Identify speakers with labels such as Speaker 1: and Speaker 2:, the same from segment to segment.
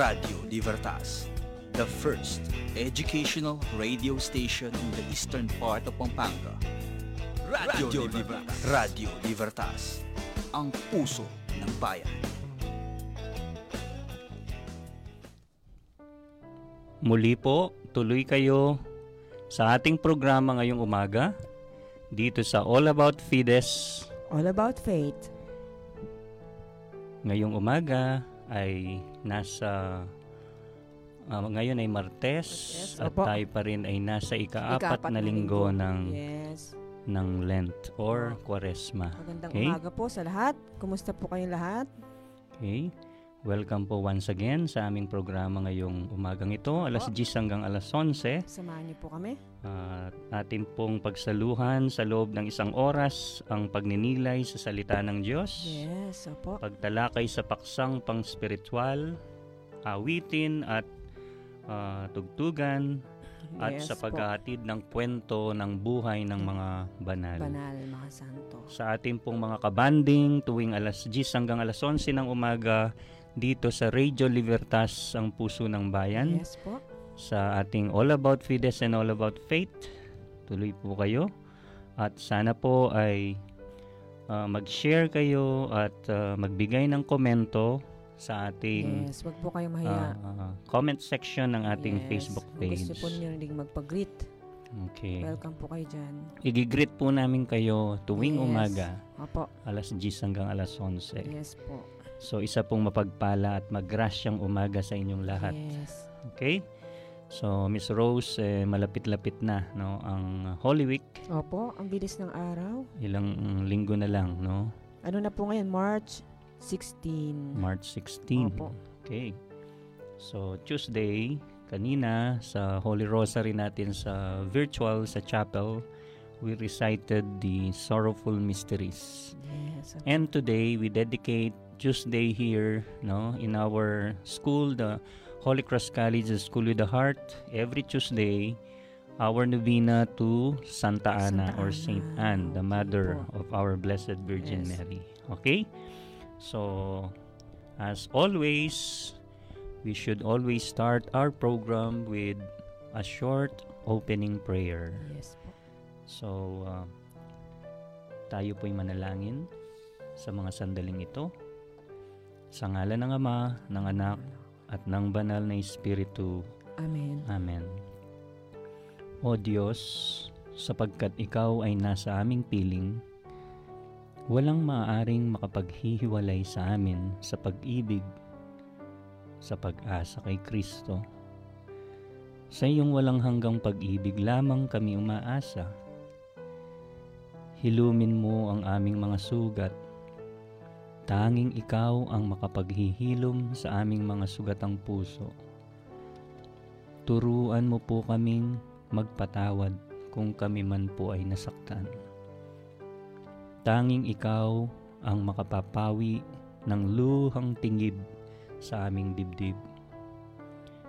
Speaker 1: Radio Libertas, the first educational radio station in the eastern part of Pampanga. Radio, Radio Libertas. Radio Libertas, ang puso ng bayan.
Speaker 2: Muli po, tuloy kayo sa ating programa ngayong umaga dito sa All About Fides.
Speaker 3: All About Faith.
Speaker 2: Ngayong umaga ay nasa uh, ngayon ay Martes
Speaker 3: Martes,
Speaker 2: at
Speaker 3: opo.
Speaker 2: tayo pa rin ay nasa ikaapat
Speaker 3: Ikaapat
Speaker 2: na linggo ng
Speaker 3: Yes.
Speaker 2: ng Lent or Kwaresma.
Speaker 3: Magandang
Speaker 2: Okay.
Speaker 3: umaga po sa lahat. Kumusta po kayong lahat?
Speaker 2: Okay? Welcome po once again sa aming programa ngayong umagang ito, alas
Speaker 3: Opo.
Speaker 2: 10 hanggang alas 11.
Speaker 3: Samahan niyo po kami.
Speaker 2: At atin pong pagsaluhan sa loob ng isang oras ang pagninilay sa salita ng Diyos.
Speaker 3: Yes, opo.
Speaker 2: Pagtalakay sa paksang pang spiritual, awitin at ah, tugtugan at
Speaker 3: yes
Speaker 2: sa paghahatid ng kwento ng buhay ng mga banal.
Speaker 3: Banal, mga santo.
Speaker 2: Sa ating pong mga kabanding tuwing alas 10 hanggang alas 11 ng umaga dito sa Radio Libertas ang puso ng bayan
Speaker 3: Yes po.
Speaker 2: sa ating All About Fides and All About Faith. Tuloy po kayo. At sana po ay ah, mag-share kayo at ah, magbigay ng komento sa ating
Speaker 3: Yes, wag po kayong mahiya.
Speaker 2: ah, comment section ng ating
Speaker 3: Yes.
Speaker 2: Facebook page.
Speaker 3: gusto po niyo rin magpag-greet,
Speaker 2: Okay.
Speaker 3: welcome po kayo dyan.
Speaker 2: Igigreet po namin kayo tuwing
Speaker 3: Yes.
Speaker 2: umaga,
Speaker 3: Opo.
Speaker 2: alas 10 hanggang alas 11.
Speaker 3: Yes po.
Speaker 2: So isa pong mapagpala at magrasyang umaga sa inyong lahat.
Speaker 3: Yes.
Speaker 2: Okay? So Miss Rose, eh, malapit-lapit na no ang Holy Week.
Speaker 3: Opo, ang bilis ng araw.
Speaker 2: Ilang linggo na lang, no?
Speaker 3: Ano na po ngayon? March 16.
Speaker 2: March 16.
Speaker 3: Opo.
Speaker 2: Okay. So Tuesday, kanina sa Holy Rosary natin sa virtual sa chapel, we recited the sorrowful mysteries.
Speaker 3: Yes.
Speaker 2: And today we dedicate Tuesday here, no, in our school, the Holy Cross College, School with the Heart. Every Tuesday, our novena to Santa Ana
Speaker 3: Santa
Speaker 2: or Saint. Anne, the mother
Speaker 3: Opo.
Speaker 2: of our Blessed Virgin
Speaker 3: Yes.
Speaker 2: Mary. Okay? So, as always, we should always start our program with a short opening prayer.
Speaker 3: Yes po.
Speaker 2: So, uh, tayo po'y manalangin sa mga sandaling ito. Sa ngalan ng Ama, ng Anak, at ng Banal na Espiritu.
Speaker 3: Amen.
Speaker 2: Amen. O Diyos, sapagkat Ikaw ay nasa aming piling, walang maaaring makapaghihiwalay sa amin sa pag-ibig, sa pag-asa kay Kristo. Sa iyong walang hanggang pag-ibig lamang kami umaasa. Hilumin mo ang aming mga sugat. Tanging ikaw ang makapaghihilom sa aming mga sugatang puso. Turuan mo po kaming magpatawad kung kami man po ay nasaktan. Tanging ikaw ang makapapawi ng luhang tingib sa aming dibdib.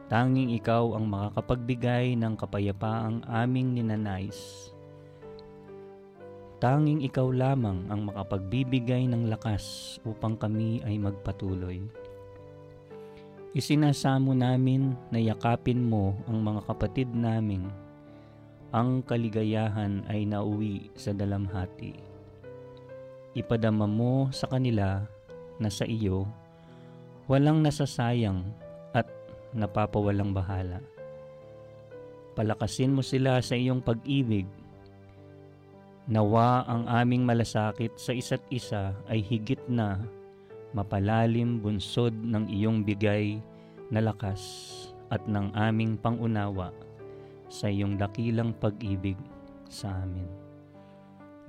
Speaker 2: Tanging ikaw ang makakapagbigay ng kapayapaang aming ninanais. Tanging ikaw lamang ang makapagbibigay ng lakas upang kami ay magpatuloy. Isinasamo namin na yakapin mo ang mga kapatid naming ang kaligayahan ay nauwi sa dalamhati. Ipadama mo sa kanila na sa iyo walang nasasayang at napapawalang bahala. Palakasin mo sila sa iyong pag-ibig Nawa ang aming malasakit sa isa't isa ay higit na mapalalim bunsod ng iyong bigay na lakas at ng aming pangunawa sa iyong dakilang pag-ibig sa amin.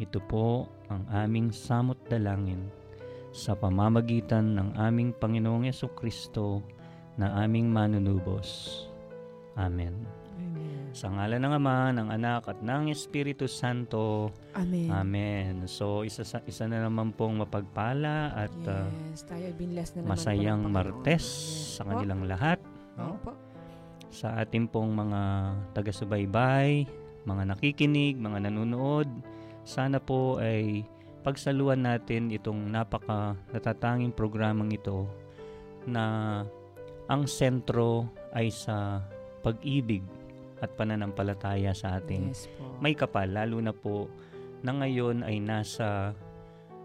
Speaker 2: Ito po ang aming samot dalangin sa pamamagitan ng aming Panginoong Yeso Kristo na aming manunubos. Amen. Sa ngalan ng Ama, ng Anak at ng Espiritu Santo.
Speaker 3: Amen.
Speaker 2: Amen. So isa sa isa na naman pong mapagpala at uh,
Speaker 3: yes, tayo ay binlas na naman
Speaker 2: masayang. Martes
Speaker 3: Yes
Speaker 2: sa kanilang lahat. no?
Speaker 3: Opo.
Speaker 2: Sa ating pong mga taga-subaybay, mga nakikinig, mga nanonood, sana po ay pagsaluan natin itong napaka natatanging programang ito na
Speaker 4: ang sentro ay sa pag-ibig at pananampalataya sa ating
Speaker 3: Yes po.
Speaker 4: may kapal lalo na po na ngayon ay nasa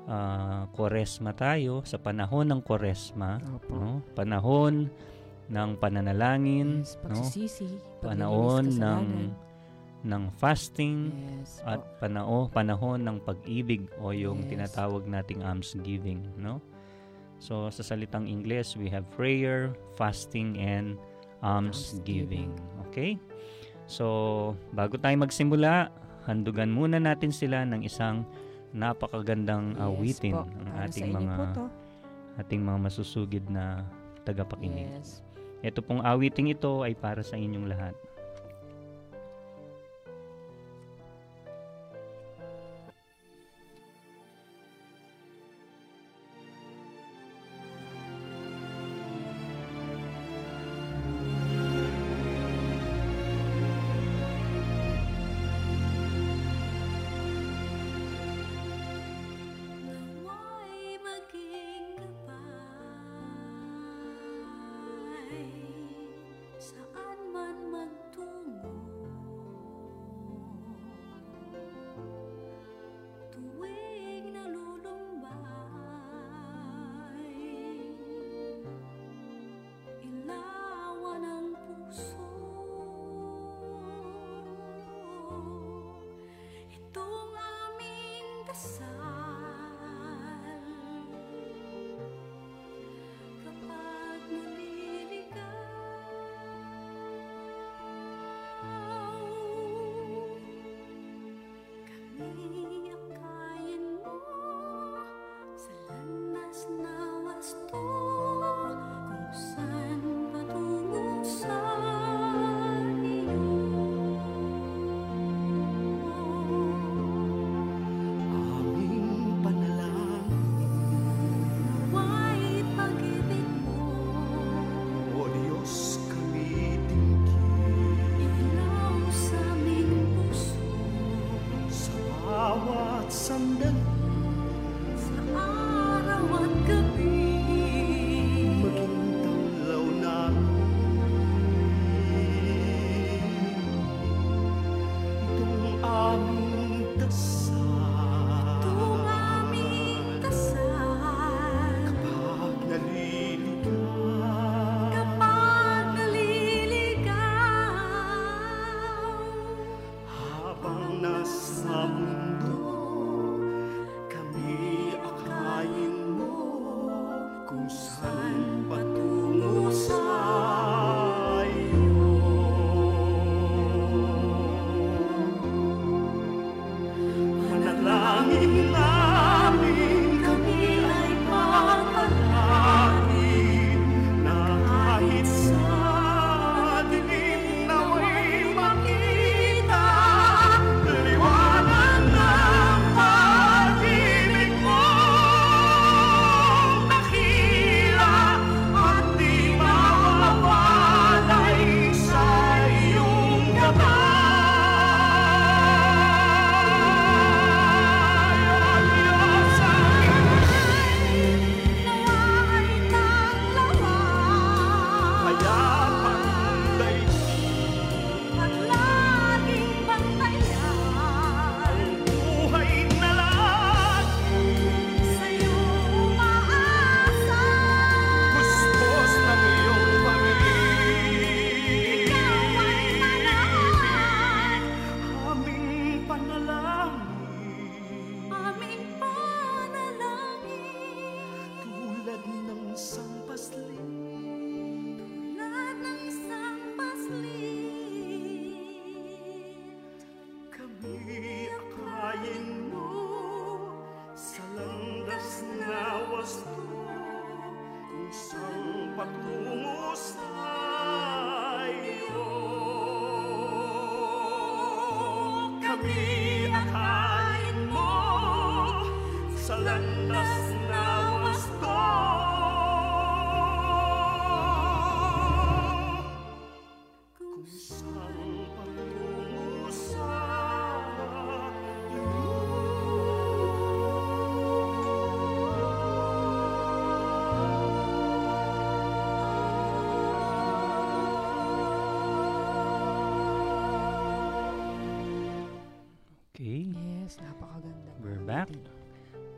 Speaker 4: ah, Koresma tayo sa panahon ng Koresma
Speaker 3: Opo.
Speaker 4: no panahon ng pananalangin
Speaker 3: Yes,
Speaker 4: no
Speaker 3: pagsisisi.
Speaker 4: panahon
Speaker 3: paglilinis
Speaker 4: ng ng fasting
Speaker 3: Yes
Speaker 4: at panao panahon ng pag-ibig o yung
Speaker 3: Yes.
Speaker 4: tinatawag nating almsgiving no so sa salitang Ingles we have prayer fasting and almsgiving okay so bago tayo magsimula handugan muna natin sila ng isang napakagandang
Speaker 3: Yes
Speaker 4: awitin
Speaker 3: po.
Speaker 4: ng
Speaker 3: Para
Speaker 4: ating mga ating mga masusugid na tagapakinig
Speaker 3: Yes.
Speaker 4: ito pong awiting ito ay para sa inyong lahat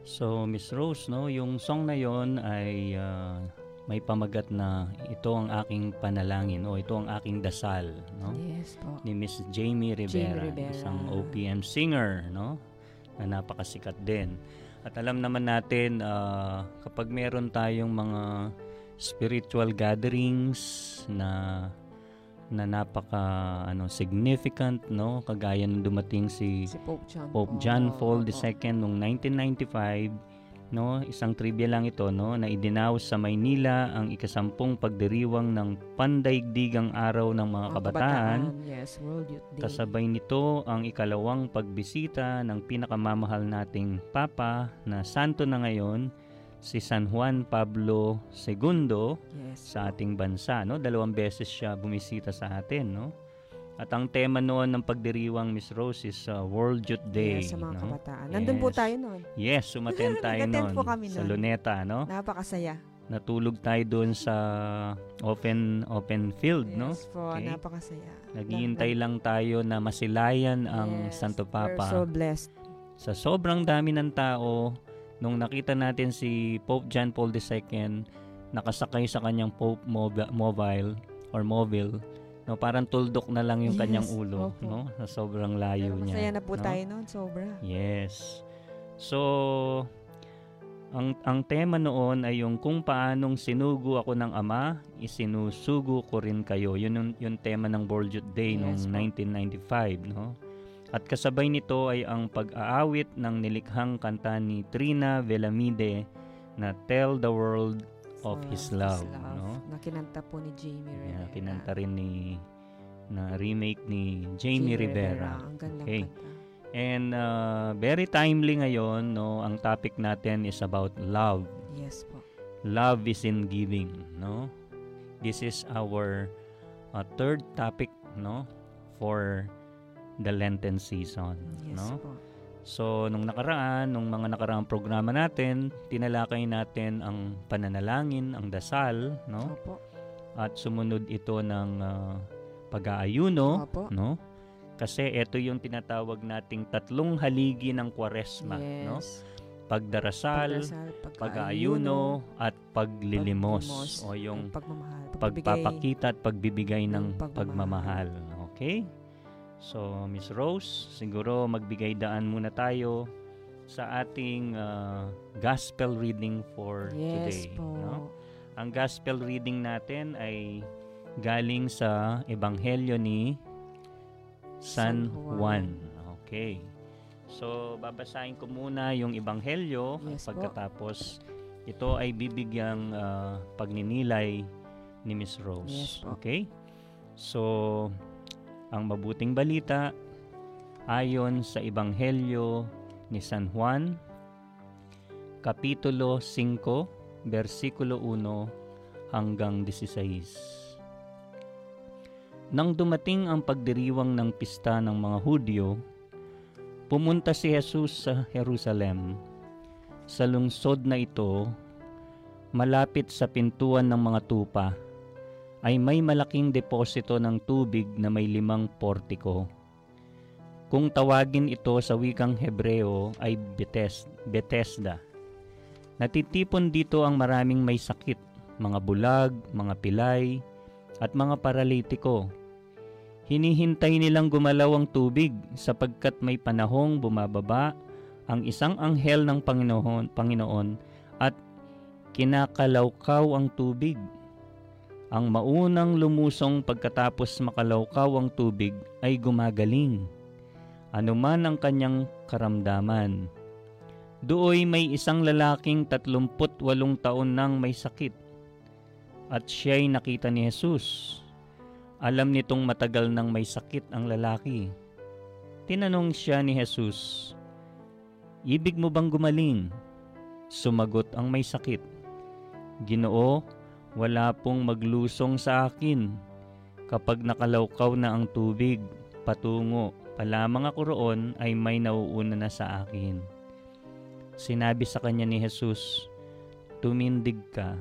Speaker 2: So, Miss Rose, no, yung song na yon ay ah, may pamagat na ito ang aking panalangin o ito ang aking dasal, no?
Speaker 3: Yes po.
Speaker 2: Ni Miss Jamie Rivera,
Speaker 3: Rivera.
Speaker 2: isang OPM singer, no? Na napakasikat din. At alam naman natin ah, kapag meron tayong mga spiritual gatherings na na napaka ano significant no kagaya ng dumating si
Speaker 3: Si Pope John
Speaker 2: Pope
Speaker 3: Paul.
Speaker 2: John Paul. II noong 1995 no isang trivia lang ito no na idinaos sa Maynila ang ikasampung pagdiriwang ng pandaigdigang araw ng mga
Speaker 3: Mga
Speaker 2: kabataan
Speaker 3: Yes, World Youth Day.
Speaker 2: kasabay nito ang ikalawang pagbisita ng pinakamamahal nating papa na santo na ngayon si San Juan Pablo II
Speaker 3: Yes.
Speaker 2: sa ating bansa no dalawang beses siya bumisita sa atin no at ang tema noon ng pagdiriwang Miss Rose is uh, World Youth Day
Speaker 3: Yes, sa mga
Speaker 2: no?
Speaker 3: kabataan. Nandun po
Speaker 2: Yes.
Speaker 3: tayo noon.
Speaker 2: Yes, sumaten tayo noon
Speaker 3: po
Speaker 2: sa. Luneta no
Speaker 3: Napakasaya.
Speaker 2: natulog tayo doon sa open open field no
Speaker 3: Yes po,
Speaker 2: Okay.
Speaker 3: napakasaya.
Speaker 2: naghihintay lang tayo na masilayan ang
Speaker 3: Yes,
Speaker 2: Santo
Speaker 3: We're
Speaker 2: Papa
Speaker 3: so blessed.
Speaker 2: sa sobrang dami ng tao nung nakita natin si Pope John Paul II nakasakay sa kanyang Pope mobi- mobile or mobile no parang tuldok na lang yung
Speaker 3: Yes,
Speaker 2: kanyang ulo
Speaker 3: opo.
Speaker 2: no sa sobrang layo
Speaker 3: Pero
Speaker 2: niya
Speaker 3: masaya na po
Speaker 2: no?
Speaker 3: tayo noon, sobra.
Speaker 2: yes so ang ang tema noon ay yung kung paanong sinugo ako ng ama isinusugo ko rin kayo yun yung, yung tema ng World Youth Day
Speaker 3: Yes
Speaker 2: noong
Speaker 3: po.
Speaker 2: 1995 no at kasabay nito ay ang pag-aawit ng nilikhang kanta ni Trina Velamide na Tell the World of
Speaker 3: So,
Speaker 2: His Love, no?
Speaker 3: Na kinanta po ni Jamie Rivera.
Speaker 2: Yeah, kinanta rin ni na remake ni Jamie, Rivera.
Speaker 3: Ang gandang
Speaker 2: Okay.
Speaker 3: kanta.
Speaker 2: And uh, very timely ngayon, no, ang topic natin is about love.
Speaker 3: Yes po.
Speaker 2: Love is in giving, no? This is our uh, third topic, no, for the Lenten season,
Speaker 3: Yes
Speaker 2: no?
Speaker 3: po.
Speaker 2: So, nung nakaraan, nung mga nakaraang programa natin, tinalakay natin ang pananalangin, ang dasal, no?
Speaker 3: Opo.
Speaker 2: At sumunod ito ng ah, pag-aayuno,
Speaker 3: Opo.
Speaker 2: no? Kasi ito yung tinatawag nating tatlong haligi ng Kwaresma,
Speaker 3: yes.
Speaker 2: no? Pagdarasal,
Speaker 3: Pagdasal,
Speaker 2: pag-aayuno, at paglilimos
Speaker 3: paglimos,
Speaker 2: o yung
Speaker 3: pagmamahal, pagbibigay.
Speaker 2: pagpapakita at pagbibigay ng
Speaker 3: ng pagmamahal.
Speaker 2: pagmamahal. Okay? So, Miss Rose, siguro magbigay daan muna tayo sa ating ah, gospel reading for
Speaker 3: Yes
Speaker 2: today.
Speaker 3: po.
Speaker 2: No? Ang gospel reading natin ay galing sa Ebanghelyo ni San
Speaker 3: San Juan.
Speaker 2: Juan. Okay. So, babasahin ko muna yung Ebanghelyo
Speaker 3: Yes
Speaker 2: at
Speaker 3: po.
Speaker 2: pagkatapos ito ay bibigyang ah, pagninilay ni Miss Rose.
Speaker 3: Yes po.
Speaker 2: Okay? So, ang mabuting balita ayon sa Ebanghelyo ni San Juan, Kapitulo 5, versikulo 1 hanggang 16. Nang dumating ang pagdiriwang ng pista ng mga Hudyo, pumunta si Jesus sa Jerusalem. Sa lungsod na ito, malapit sa pintuan ng mga tupa, ay may malaking deposito ng tubig na may limang portiko. Kung tawagin ito sa wikang Hebreo ay Betes- Bethesda. Natitipon dito ang maraming may sakit, mga bulag, mga pilay, at mga paralitiko. Hinihintay nilang gumalaw ang tubig sapagkat may panahong bumababa ang isang anghel ng Panginoon, Panginoon at kinakalawkaw ang tubig. Ang maunang lumusong pagkatapos makalawkaw ang tubig ay gumagaling. Anuman ang kanyang karamdaman. Dooy may isang lalaking 38 taon nang may sakit. At siya'y nakita ni Jesus. Alam nitong matagal nang may sakit ang lalaki. Tinanong siya ni Jesus, Ibig mo bang gumaling? Sumagot ang may sakit. Ginoo, wala pong maglusong sa akin. Kapag nakalawkaw na ang tubig, patungo, palamang ako roon ay may nauuna na sa akin. Sinabi sa kanya ni Jesus, Tumindig ka,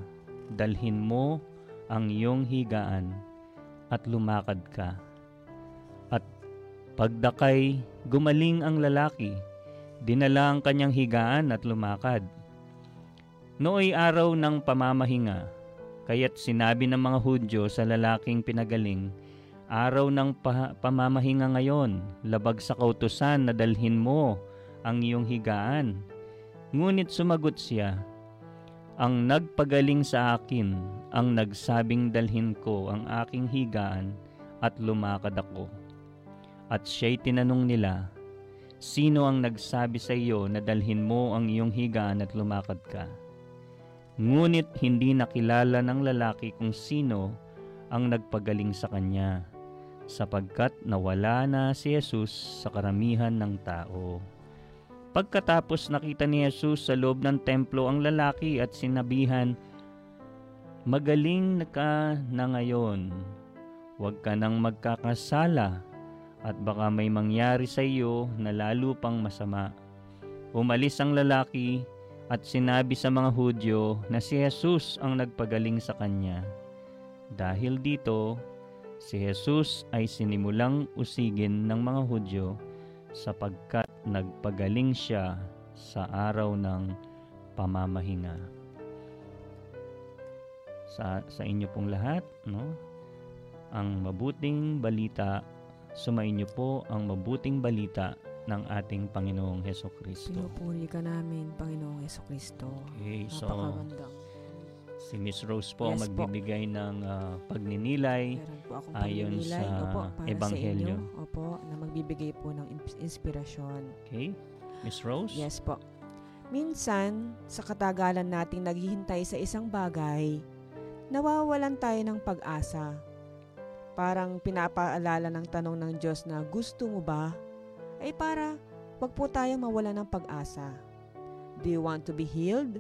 Speaker 2: dalhin mo ang iyong higaan at lumakad ka. At pagdakay, gumaling ang lalaki, Dinala ang kanyang higaan at lumakad. Nooy araw ng pamamahinga, kaya't sinabi ng mga Hudyo sa lalaking pinagaling, Araw ng pa- pamamahinga ngayon, labag sa kautusan na dalhin mo ang iyong higaan. Ngunit sumagot siya, Ang nagpagaling sa akin, ang nagsabing dalhin ko ang aking higaan at lumakad ako. At siya'y tinanong nila, Sino ang nagsabi sa iyo na dalhin mo ang iyong higaan at lumakad ka? Ngunit hindi nakilala ng lalaki kung sino ang nagpagaling sa kanya, sapagkat nawala na si Jesus sa karamihan ng tao. Pagkatapos nakita ni Jesus sa loob ng templo ang lalaki at sinabihan, Magaling ka na ngayon, huwag ka nang magkakasala at baka may mangyari sa iyo na lalo pang masama. Umalis ang lalaki at sinabi sa mga Hudyo na si Jesus ang nagpagaling sa kanya. Dahil dito, si Jesus ay sinimulang usigin ng mga Hudyo sapagkat nagpagaling siya sa araw ng pamamahinga. Sa, sa inyo pong lahat, no? ang mabuting balita, sumainyo po ang mabuting balita ng ating Panginoong Heso Kristo.
Speaker 3: Pinupuri ka namin, Panginoong Yeso Kristo.
Speaker 2: Okay, so si Miss Rose po
Speaker 3: Yes po.
Speaker 2: magbibigay ng ah, pagninilay.
Speaker 3: Po akong
Speaker 2: ayon
Speaker 3: pagninilay,
Speaker 2: sa
Speaker 3: opo,
Speaker 2: Ebanghelyo.
Speaker 3: Sa inyo, opo, na magbibigay po ng ins- inspirasyon.
Speaker 2: Okay? Miss Rose?
Speaker 3: Yes po. Minsan, sa katagalan nating naghihintay sa isang bagay, nawawalan tayo ng pag-asa. Parang pinapaalala ng tanong ng Diyos na gusto mo ba? Ay para wag po tayong mawala ng pag-asa. Do you want to be healed?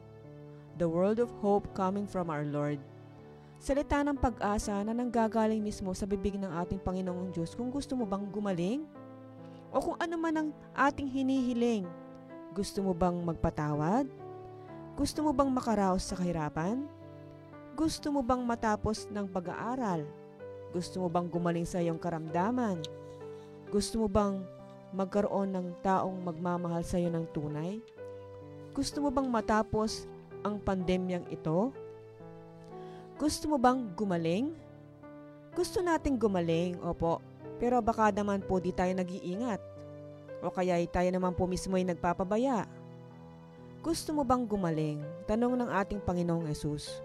Speaker 3: The world of hope coming from our Lord. Salita ng pag-asa na nanggagaling mismo sa bibig ng ating Panginoong Diyos kung gusto mo bang gumaling? O kung ano man ang ating hinihiling, gusto mo bang magpatawad? Gusto mo bang makaraos sa kahirapan? Gusto mo bang matapos ng pag-aaral? Gusto mo bang gumaling sa iyong karamdaman? Gusto mo bang magkaroon ng taong magmamahal sa iyo ng tunay? Gusto mo bang matapos ang pandemyang ito? Gusto mo bang gumaling? Gusto nating gumaling, opo. Pero baka naman po di tayo nag-iingat. O kaya tayo naman po mismo ay nagpapabaya. Gusto mo bang gumaling? Tanong ng ating Panginoong Yesus.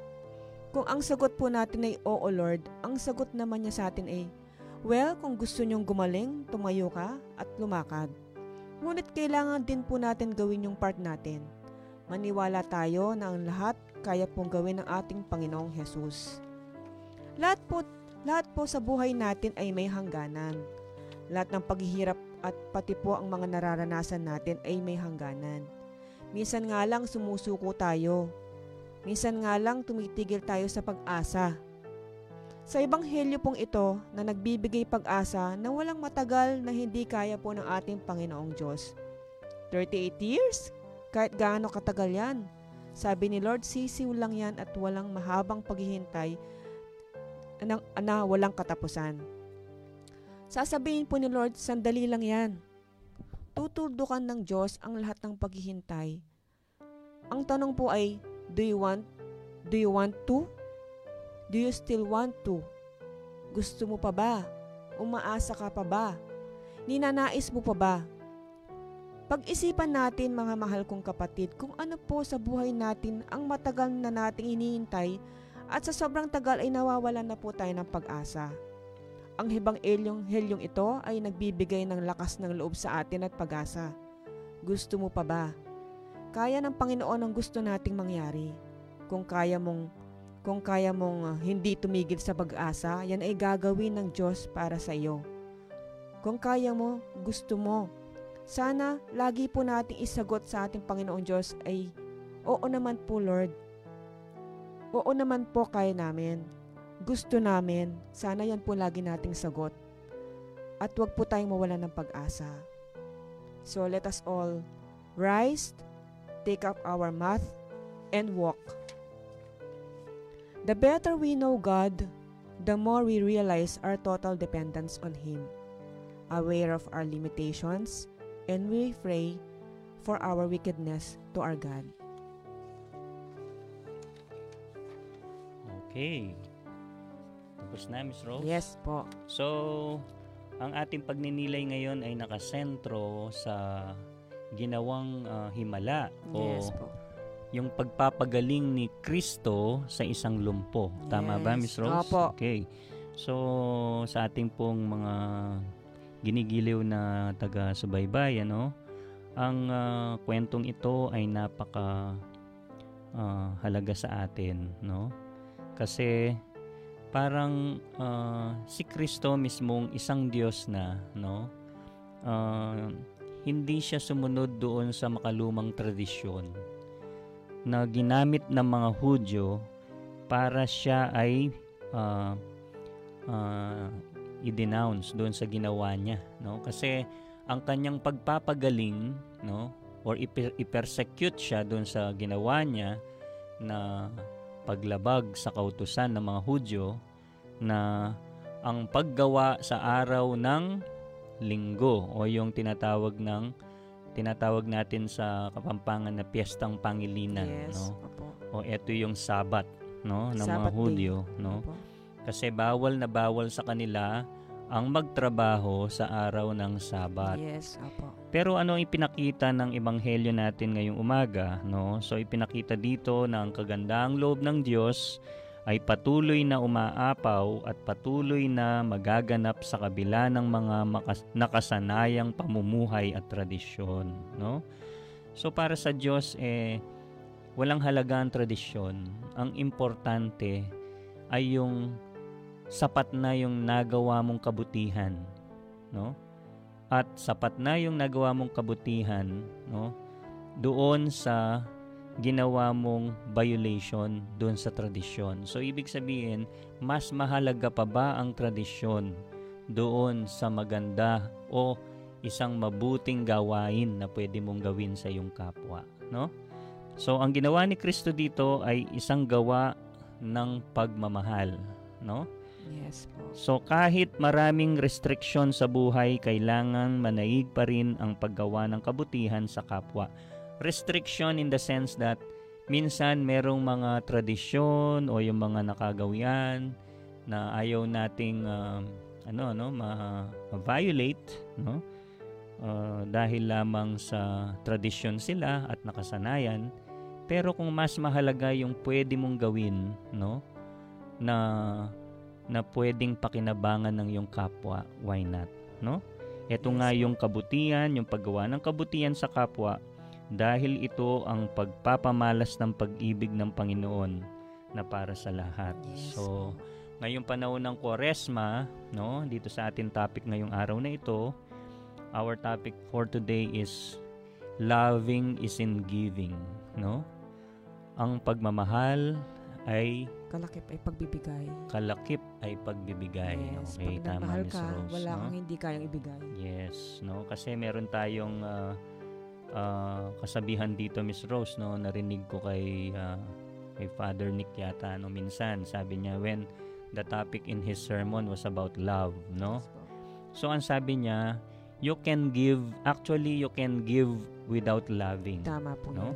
Speaker 3: Kung ang sagot po natin ay Oo Lord, ang sagot naman niya sa atin ay, Well, kung gusto niyong gumaling, tumayo ka at lumakad. Ngunit kailangan din po natin gawin yung part natin. Maniwala tayo na ang lahat kaya pong gawin ng ating Panginoong Yesus. Lahat po, lahat po sa buhay natin ay may hangganan. Lahat ng paghihirap at pati po ang mga nararanasan natin ay may hangganan. Minsan nga lang sumusuko tayo. Minsan nga lang tumitigil tayo sa pag-asa. Sa ebanghelyo pong ito na nagbibigay pag-asa na walang matagal na hindi kaya po ng ating Panginoong Diyos. 38 years? Kahit gaano katagal yan. Sabi ni Lord, sisiw lang yan at walang mahabang paghihintay na, na walang katapusan. Sasabihin po ni Lord, sandali lang yan. Tutuldukan ng Diyos ang lahat ng paghihintay. Ang tanong po ay, do you want, do you want to? Do you still want to? Gusto mo pa ba? Umaasa ka pa ba? Ninanais mo pa ba? Pag-isipan natin mga mahal kong kapatid kung ano po sa buhay natin ang matagal na nating hinihintay at sa sobrang tagal ay nawawalan na po tayo ng pag-asa. Ang hibang elyong helyong ito ay nagbibigay ng lakas ng loob sa atin at pag-asa. Gusto mo pa ba? Kaya ng Panginoon ang gusto nating mangyari. Kung kaya mong kung kaya mong uh, hindi tumigil sa pag-asa, yan ay gagawin ng Diyos para sa iyo. Kung kaya mo, gusto mo. Sana lagi po nating isagot sa ating Panginoong Diyos ay, Oo naman po Lord. Oo naman po kaya namin. Gusto namin. Sana yan po lagi nating sagot. At huwag po tayong mawala ng pag-asa. So let us all rise, take up our mat, and walk. The better we know God, the more we realize our total dependence on Him. Aware of our limitations, and we pray for our wickedness to our God.
Speaker 2: Okay. Tapos na, Miss Rose?
Speaker 3: Yes po.
Speaker 2: So, ang ating pagninilay ngayon ay nakasentro sa ginawang ah, himala
Speaker 3: Yes
Speaker 2: o
Speaker 3: po.
Speaker 2: Yung pagpapagaling ni Kristo sa isang lumpo. Tama ba,
Speaker 3: Yes.
Speaker 2: Miss Rose?
Speaker 3: Opo.
Speaker 2: Okay. So, sa ating pong mga ginigiliw na taga-subaybay, ano, ang ah, kwentong ito ay napaka ah, halaga sa atin, no? Kasi parang ah, si Kristo mismong isang Diyos na, no? Ah, hindi siya sumunod doon sa makalumang tradisyon na ginamit ng mga Hudyo para siya ay ah, ah, i-denounce doon sa ginawa niya no? Kasi ang kanyang pagpapagaling no? Or iper- i-persecute siya doon sa ginawa niya na paglabag sa kautusan ng mga Hudyo na ang paggawa sa araw ng linggo o yung tinatawag ng tinatawag natin sa Kapampangan na Piyestang Pangilinan
Speaker 3: Yes.
Speaker 2: no
Speaker 3: Opo.
Speaker 2: o eto yung Sabat no ng mga
Speaker 3: Sabbath day.
Speaker 2: Hudyo no
Speaker 3: Opo.
Speaker 2: kasi bawal na bawal sa kanila ang magtrabaho sa araw ng Sabat.
Speaker 3: Yes. Opo.
Speaker 2: Pero ano ang ipinakita ng ebanghelyo natin ngayong umaga, no? So ipinakita dito ang kagandahang loob ng Diyos ay patuloy na umaapaw at patuloy na magaganap sa kabila ng mga makas- nakasanayang pamumuhay at tradisyon, no? So para sa Diyos eh walang halaga ang tradisyon. Ang importante ay yung sapat na yung nagawa mong kabutihan, no? At sapat na yung nagawa mong kabutihan, no? Doon sa ginawa mong violation doon sa tradisyon. So ibig sabihin, mas mahalaga pa ba ang tradisyon doon sa maganda o isang mabuting gawain na pwede mong gawin sa iyong kapwa, no? So ang ginawa ni Kristo dito ay isang gawa ng pagmamahal, no?
Speaker 3: Yes po.
Speaker 2: So kahit maraming restriction sa buhay, kailangan manaig pa rin ang paggawa ng kabutihan sa kapwa. Restriction in the sense that minsan merong mga tradisyon o yung mga nakagawian na ayaw nating um, ano ano ma- ma-violate no Uh, dahil lamang sa tradisyon sila at nakasanayan pero kung mas mahalaga yung pwede mong gawin no na na pwedeng pakinabangan ng iyong kapwa, why not? No? Ito nga yung kabutihan, yung paggawa ng kabutihan sa kapwa dahil ito ang pagpapamalas ng pag-ibig ng Panginoon na para sa lahat.
Speaker 3: Yes.
Speaker 2: So, ngayong panahon ng Kwaresma, no, dito sa ating topic ngayong araw na ito, our topic for today is loving is in giving, no? Ang pagmamahal ay
Speaker 3: Kalakip ay pagbibigay.
Speaker 2: kalakip ay pagbibigay.
Speaker 3: Yes.
Speaker 2: Okay,
Speaker 3: Pag
Speaker 2: tama
Speaker 3: ka,
Speaker 2: Rose.
Speaker 3: wala
Speaker 2: no?
Speaker 3: kang hindi kayang ibigay.
Speaker 2: Yes, no? Kasi meron tayong ah, ah, kasabihan dito Miss Rose, no? Narinig ko kay ah, kay Father Nick yata no minsan, sabi niya when the topic in his sermon was about love, no? So ang sabi niya, you can give, actually you can give without loving.
Speaker 3: Tama po
Speaker 2: No?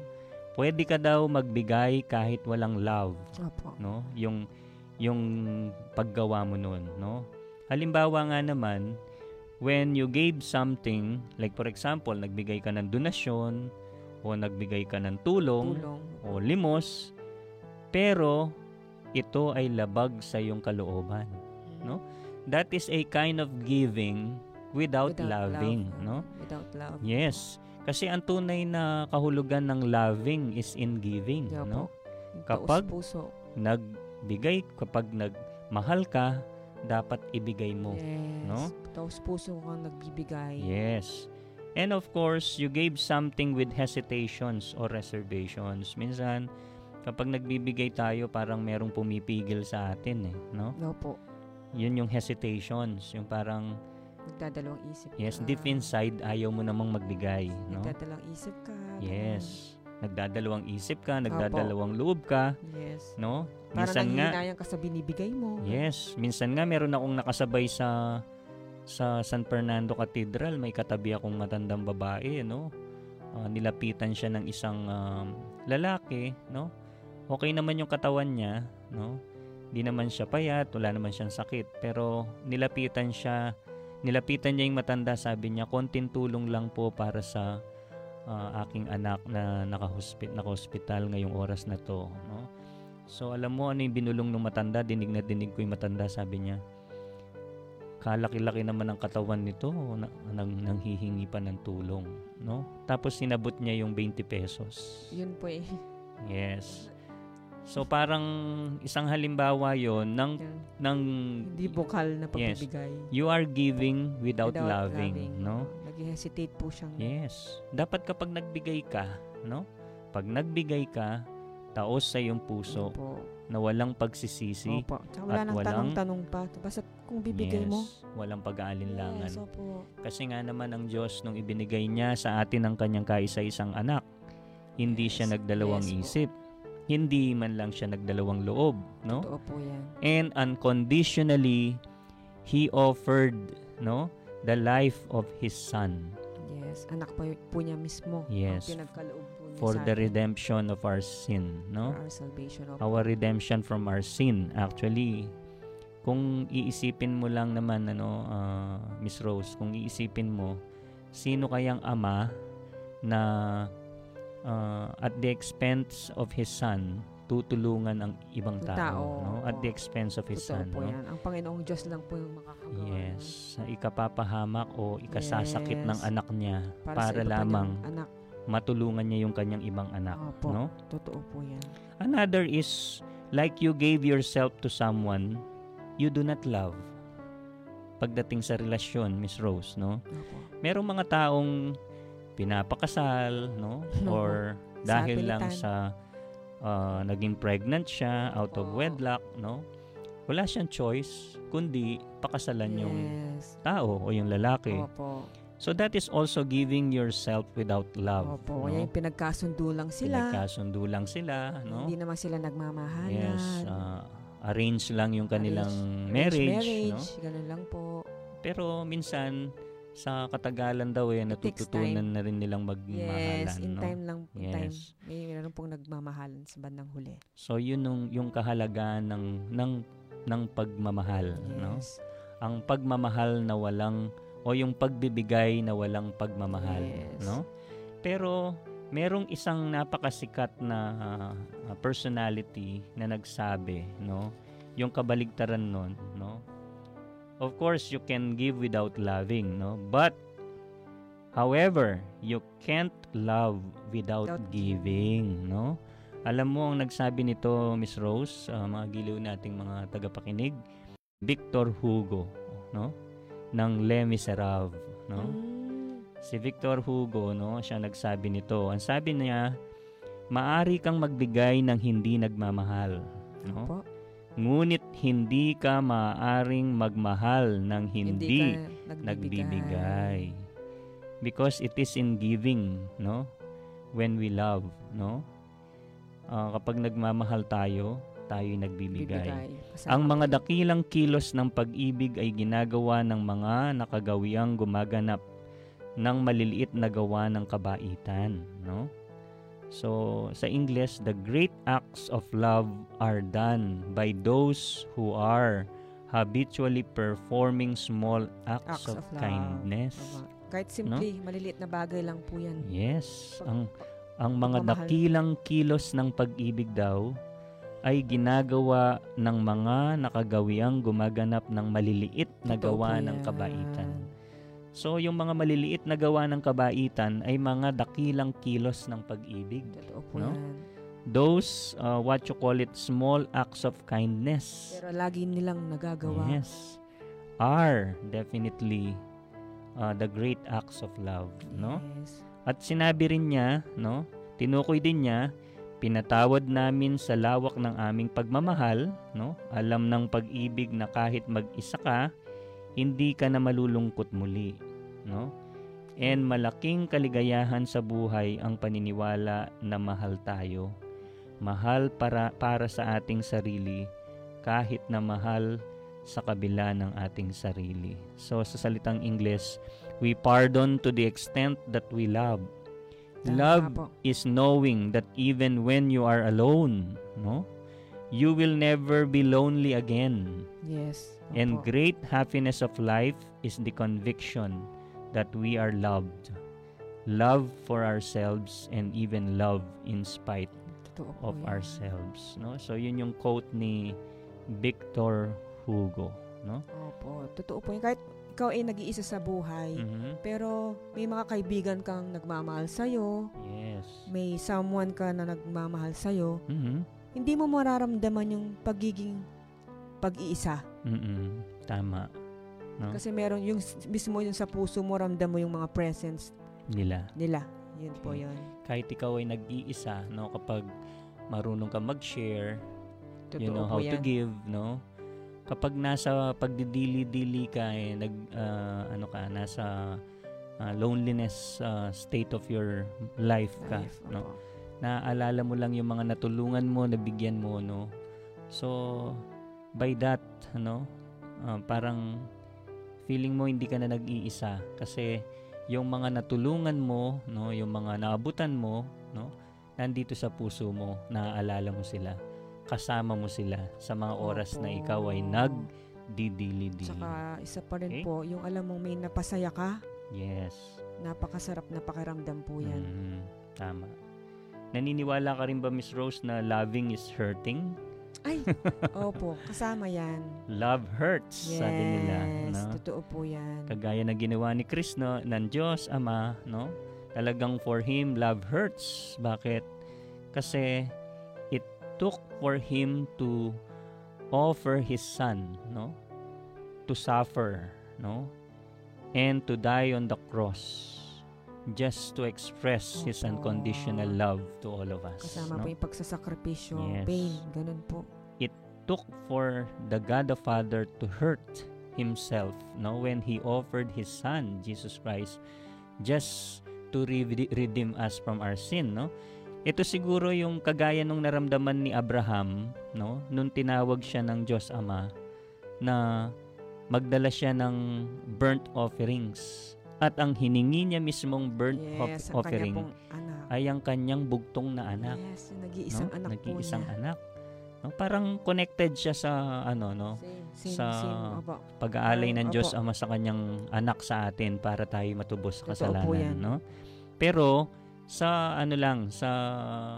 Speaker 2: Pwede ka daw magbigay kahit walang love
Speaker 3: Opo.
Speaker 2: no yung yung paggawa mo nun no halimbawa nga naman when you gave something like for example nagbigay ka ng donasyon o nagbigay ka ng tulong,
Speaker 3: Tulong.
Speaker 2: o limos pero ito ay labag sa iyong kalooban no? that is a kind of giving without, loving
Speaker 3: love.
Speaker 2: no
Speaker 3: Without love.
Speaker 2: yes kasi ang tunay na kahulugan ng loving is in giving
Speaker 3: Yeah
Speaker 2: no
Speaker 3: po.
Speaker 2: Kapag- nagbigay kapag nagmahal ka dapat ibigay mo
Speaker 3: Yes.
Speaker 2: no?
Speaker 3: Taos puso kang nagbibigay.
Speaker 2: yes and of course you gave something with hesitations or reservations minsan kapag nagbibigay tayo parang merong pumipigil sa atin eh no
Speaker 3: No po.
Speaker 2: yun yung hesitations yung parang
Speaker 3: Nagdadalawang isip
Speaker 2: yes
Speaker 3: ka.
Speaker 2: deep inside ayaw mo namang magbigay no
Speaker 3: Nagdadalawang isip ka. ganun.
Speaker 2: yes nagdadalawang isip ka nagdadalawang loob ka
Speaker 3: Yes.
Speaker 2: no
Speaker 3: Para
Speaker 2: minsan nga
Speaker 3: ka sa binibigay mo.
Speaker 2: Yes, minsan nga meron akong nakasabay sa sa San Fernando Cathedral, may katabi akong matandang babae, no. ah, nilapitan siya ng isang um, lalaki, no? Okay naman yung katawan niya, no? Di naman siya payat, wala naman siyang sakit, pero nilapitan siya, nilapitan niya yung matanda, sabi niya, konting tulong lang po para sa ah, aking anak na nakahospit naka-hospital ngayong oras na to, no? So alam mo ano yung binulong ng matanda, dinig na dinig ko yung matanda, sabi niya. Kalaki-laki naman ang katawan nito, na, nang nanghihingi pa ng tulong, no? Tapos sinabot niya yung 20 pesos.
Speaker 3: Yun po eh.
Speaker 2: Yes. So parang isang halimbawa 'yon ng
Speaker 3: Yan.
Speaker 2: ng
Speaker 3: Hindi bukal na
Speaker 2: Yes.
Speaker 3: pagbibigay.
Speaker 2: you are giving without,
Speaker 3: Without
Speaker 2: loving, no?
Speaker 3: Nag-hesitate po siyang
Speaker 2: Yes. Dapat kapag nagbigay ka, no? Pag nagbigay ka, taos sa iyong puso
Speaker 3: Opo.
Speaker 2: na walang pagsisisi.
Speaker 3: Opo. Tsaka wala
Speaker 2: at
Speaker 3: nang
Speaker 2: walang-
Speaker 3: tanong-tanong pa. Basta kung bibigay
Speaker 2: yes,
Speaker 3: mo.
Speaker 2: walang pag-aalinlangan.
Speaker 3: Yes, opo.
Speaker 2: Kasi nga naman ang Diyos nung ibinigay niya sa atin ang kanyang kaisa-isang anak, hindi siya
Speaker 3: Yes,
Speaker 2: nagdalawang
Speaker 3: yes po.
Speaker 2: isip. Hindi man lang siya nagdalawang loob, no?
Speaker 3: Totoo po yan.
Speaker 2: and unconditionally he offered no the life of his son
Speaker 3: Yes. Anak po, po niya mismo.
Speaker 2: Yes.
Speaker 3: Ang pinagkaloob po niya
Speaker 2: for the redemption of our sin no
Speaker 3: For our salvation. Opo.
Speaker 2: our redemption from our sin actually kung iisipin mo lang naman ano ah, Miss Rose kung iisipin mo sino kayang ama na ah, at the expense of his son tutulungan ang ibang tao,
Speaker 3: tao,
Speaker 2: no at the expense of his
Speaker 3: Totoo
Speaker 2: son
Speaker 3: po
Speaker 2: no
Speaker 3: yan. Ang Panginoong Diyos lang po yung makakagawa.
Speaker 2: Yes, sa ikapapahamak o ikasasakit ng
Speaker 3: Yes.
Speaker 2: anak niya
Speaker 3: Para,
Speaker 2: para, lamang
Speaker 3: anak.
Speaker 2: matulungan niya yung kanyang ibang anak,
Speaker 3: Opo.
Speaker 2: no?
Speaker 3: Totoo po yan.
Speaker 2: Another is like you gave yourself to someone you do not love. Pagdating sa relasyon, Miss Rose, no?
Speaker 3: Opo.
Speaker 2: Merong mga taong pinapakasal, no?
Speaker 3: Opo.
Speaker 2: Or
Speaker 3: Sa
Speaker 2: dahil lang sa ah, naging pregnant siya out of wedlock, no? Wala siyang choice kundi pakasalan yung
Speaker 3: Yes.
Speaker 2: tao o yung lalaki.
Speaker 3: Opo.
Speaker 2: So that is also giving yourself without love.
Speaker 3: Opo.
Speaker 2: no?
Speaker 3: Yung pinagkasundo lang sila.
Speaker 2: Pinagkasundo lang sila, no?
Speaker 3: Hindi naman sila nagmamahalan.
Speaker 2: Yes, ah, arrange lang yung kanilang
Speaker 3: Arrange-
Speaker 2: marriage,
Speaker 3: arrange
Speaker 2: no?
Speaker 3: Ganun lang po.
Speaker 2: Pero minsan sa katagalan daw eh natututunan na rin nilang magmahalan,
Speaker 3: Yes, in
Speaker 2: no?
Speaker 3: time lang. In time.
Speaker 2: Yes.
Speaker 3: May meron pong nagmamahalan sa bandang huli.
Speaker 2: So yun yung, yung kahalagahan ng ng ng pagmamahal, no?
Speaker 3: Yes.
Speaker 2: Ang pagmamahal na walang o yung pagbibigay na walang pagmamahal,
Speaker 3: Yes.
Speaker 2: no? Pero merong isang napakasikat na uh, personality na nagsabi, no? Yung kabaligtaran nun, no? Of course, you can give without loving, no? But however, you can't love without,
Speaker 3: Without
Speaker 2: giving, no? Alam mo ang nagsabi nito, Miss Rose, uh, mga giliw nating mga tagapakinig, Victor Hugo, no? ng Les Miserables, no?
Speaker 3: Mm.
Speaker 2: Si Victor Hugo, no, siya nagsabi nito. Ang sabi niya, maari kang magbigay ng hindi nagmamahal, no?
Speaker 3: Opo.
Speaker 2: Ngunit hindi ka maaaring magmahal ng hindi,
Speaker 3: ka
Speaker 2: nagbibigay. Because it is in giving, no? When we love, no? Ah, kapag nagmamahal tayo, tayo'y nagbibigay. Ang mga dakilang kilos ng pag-ibig ay ginagawa ng mga nakagawiang gumaganap ng maliliit na gawa ng kabaitan, no? So, sa English, the great acts of love are done by those who are habitually performing small acts,
Speaker 3: Acts
Speaker 2: of,
Speaker 3: of love.
Speaker 2: kindness.
Speaker 3: Opo. Kahit simply, maliliit na bagay lang po yan.
Speaker 2: Yes,
Speaker 3: Pag-
Speaker 2: ang ang mga
Speaker 3: pagmamahal.
Speaker 2: dakilang kilos ng pag-ibig daw ay ginagawa ng mga nakagawiang gumaganap ng maliliit na
Speaker 3: Totoo
Speaker 2: gawa ng
Speaker 3: yan.
Speaker 2: So yung mga maliliit na gawa ng kabaitan ay mga dakilang kilos ng pag-ibig.
Speaker 3: Totoo po
Speaker 2: No?
Speaker 3: yan.
Speaker 2: Those uh, what you call it small acts of kindness.
Speaker 3: Pero lagi nilang nagagawa.
Speaker 2: Yes. Are definitely uh, the great acts of love, no?
Speaker 3: Yes.
Speaker 2: At sinabi rin niya, no, tinukoy din niya, pinatawad namin sa lawak ng aming pagmamahal, no? Alam ng pag-ibig na kahit mag-isa ka, hindi ka na malulungkot muli, no? And malaking kaligayahan sa buhay ang paniniwala na mahal tayo. Mahal para para sa ating sarili kahit na mahal sa kabila ng ating sarili. So sa salitang Ingles, we pardon to the extent that we love. Love is knowing that even when you are alone, no? You will never be lonely again.
Speaker 3: Yes.
Speaker 2: And
Speaker 3: Opo.
Speaker 2: great happiness of life is the conviction that we are loved. Love for ourselves and even love in spite
Speaker 3: Totoo
Speaker 2: of
Speaker 3: yan.
Speaker 2: ourselves, no? So yun yung quote ni Victor Hugo, no?
Speaker 3: Opo. Totoo po yan. Kahit ikaw ay nag-iisa sa buhay,
Speaker 2: Mhm.
Speaker 3: pero may mga kaibigan kang nagmamahal sa'yo,
Speaker 2: Yes.
Speaker 3: may someone ka na nagmamahal sa'yo,
Speaker 2: Mhm.
Speaker 3: Hindi mo mararamdaman yung pagiging pag-iisa.
Speaker 2: Mhm. Tama No?
Speaker 3: Kasi meron yung mismo yung sa puso mo, ramdam mo yung mga presence
Speaker 2: nila.
Speaker 3: nila. Yun po
Speaker 2: Okay.
Speaker 3: yun.
Speaker 2: Kahit ikaw ay nag-iisa, no, kapag marunong ka mag-share,
Speaker 3: Totoo
Speaker 2: you know how
Speaker 3: yan.
Speaker 2: to give, no? Kapag nasa pagdidili-dili ka eh, nag ah, ano ka, nasa ah, loneliness ah, state of your life ka,
Speaker 3: Life,
Speaker 2: no?
Speaker 3: opo.
Speaker 2: Naaalala mo lang yung mga natulungan mo, nabigyan mo, no? So by that, ano, ah, parang feeling mo hindi ka na nag-iisa kasi yung mga natulungan mo, no, yung mga naabutan mo, no, nandito sa puso mo, naaalala mo sila. Kasama mo sila sa mga oras na
Speaker 3: Opo.
Speaker 2: ikaw ay nagdidili-dili.
Speaker 3: Tsaka isa pa rin
Speaker 2: Okay.
Speaker 3: po, yung alam mong may napasaya ka,
Speaker 2: Yes.
Speaker 3: napakasarap na pakiramdam po yan.
Speaker 2: Mm, tama. Naniniwala ka rin ba, Miss Rose, na loving is hurting?
Speaker 3: Ay, opo, kasama yan.
Speaker 2: Love hurts,
Speaker 3: Yes,
Speaker 2: sabi nila. No?
Speaker 3: totoo po yan.
Speaker 2: Kagaya na ginawa ni Chris, no, ng Diyos, Ama, no? Talagang for Him, love hurts. Bakit? Kasi it took for Him to offer His Son, no? To suffer, no? And to die on the cross just to express His unconditional love to all of us.
Speaker 3: Kasama
Speaker 2: no?
Speaker 3: po yung pagsasakripisyo,
Speaker 2: Yes.
Speaker 3: pain, ganun po.
Speaker 2: took for the God the Father to hurt himself no when he offered his son Jesus Christ just to re- redeem us from our sin no ito siguro yung kagaya nung naramdaman ni Abraham no nung tinawag siya ng Diyos Ama na magdala siya ng burnt offerings at ang hiningi niya mismong burnt of-
Speaker 3: Yes, kanya
Speaker 2: offering ay ang kanyang bugtong na anak
Speaker 3: Yes, yung nag-iisang
Speaker 2: no?
Speaker 3: anak
Speaker 2: Nag-iisang
Speaker 3: po niya.
Speaker 2: anak. No? Parang connected siya sa ano no,
Speaker 3: Same, same,
Speaker 2: sa
Speaker 3: same.
Speaker 2: Pag-aalay ng. Diyos Ama sa kanyang anak sa atin para tayo matubos sa kasalanan, no? Pero sa ano lang, sa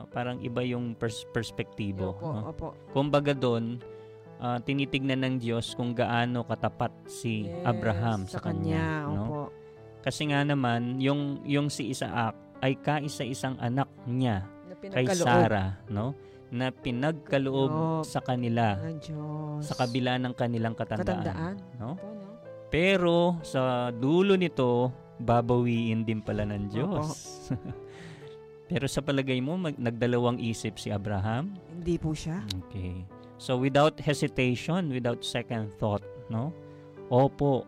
Speaker 2: parang iba yung pers- perspektibo,
Speaker 3: Opo,
Speaker 2: no?
Speaker 3: opo.
Speaker 2: Kumbaga doon, ah, tinitignan ng Diyos kung gaano katapat si
Speaker 3: Yes,
Speaker 2: Abraham sa, kanya, no?
Speaker 3: Opo.
Speaker 2: Kasi nga naman, yung yung si Isaac ay kaisa-isang anak niya kay Sarah, no? Na pinagkaloob
Speaker 3: Loob.
Speaker 2: sa kanila sa kabila ng kanilang katandaan.
Speaker 3: Katandaan.
Speaker 2: No? Pero sa dulo nito, babawiin din pala ng Diyos. Pero sa palagay mo, mag- nagdalawang isip si Abraham?
Speaker 3: Hindi po siya.
Speaker 2: Okay. So without hesitation, without second thought, no? Opo,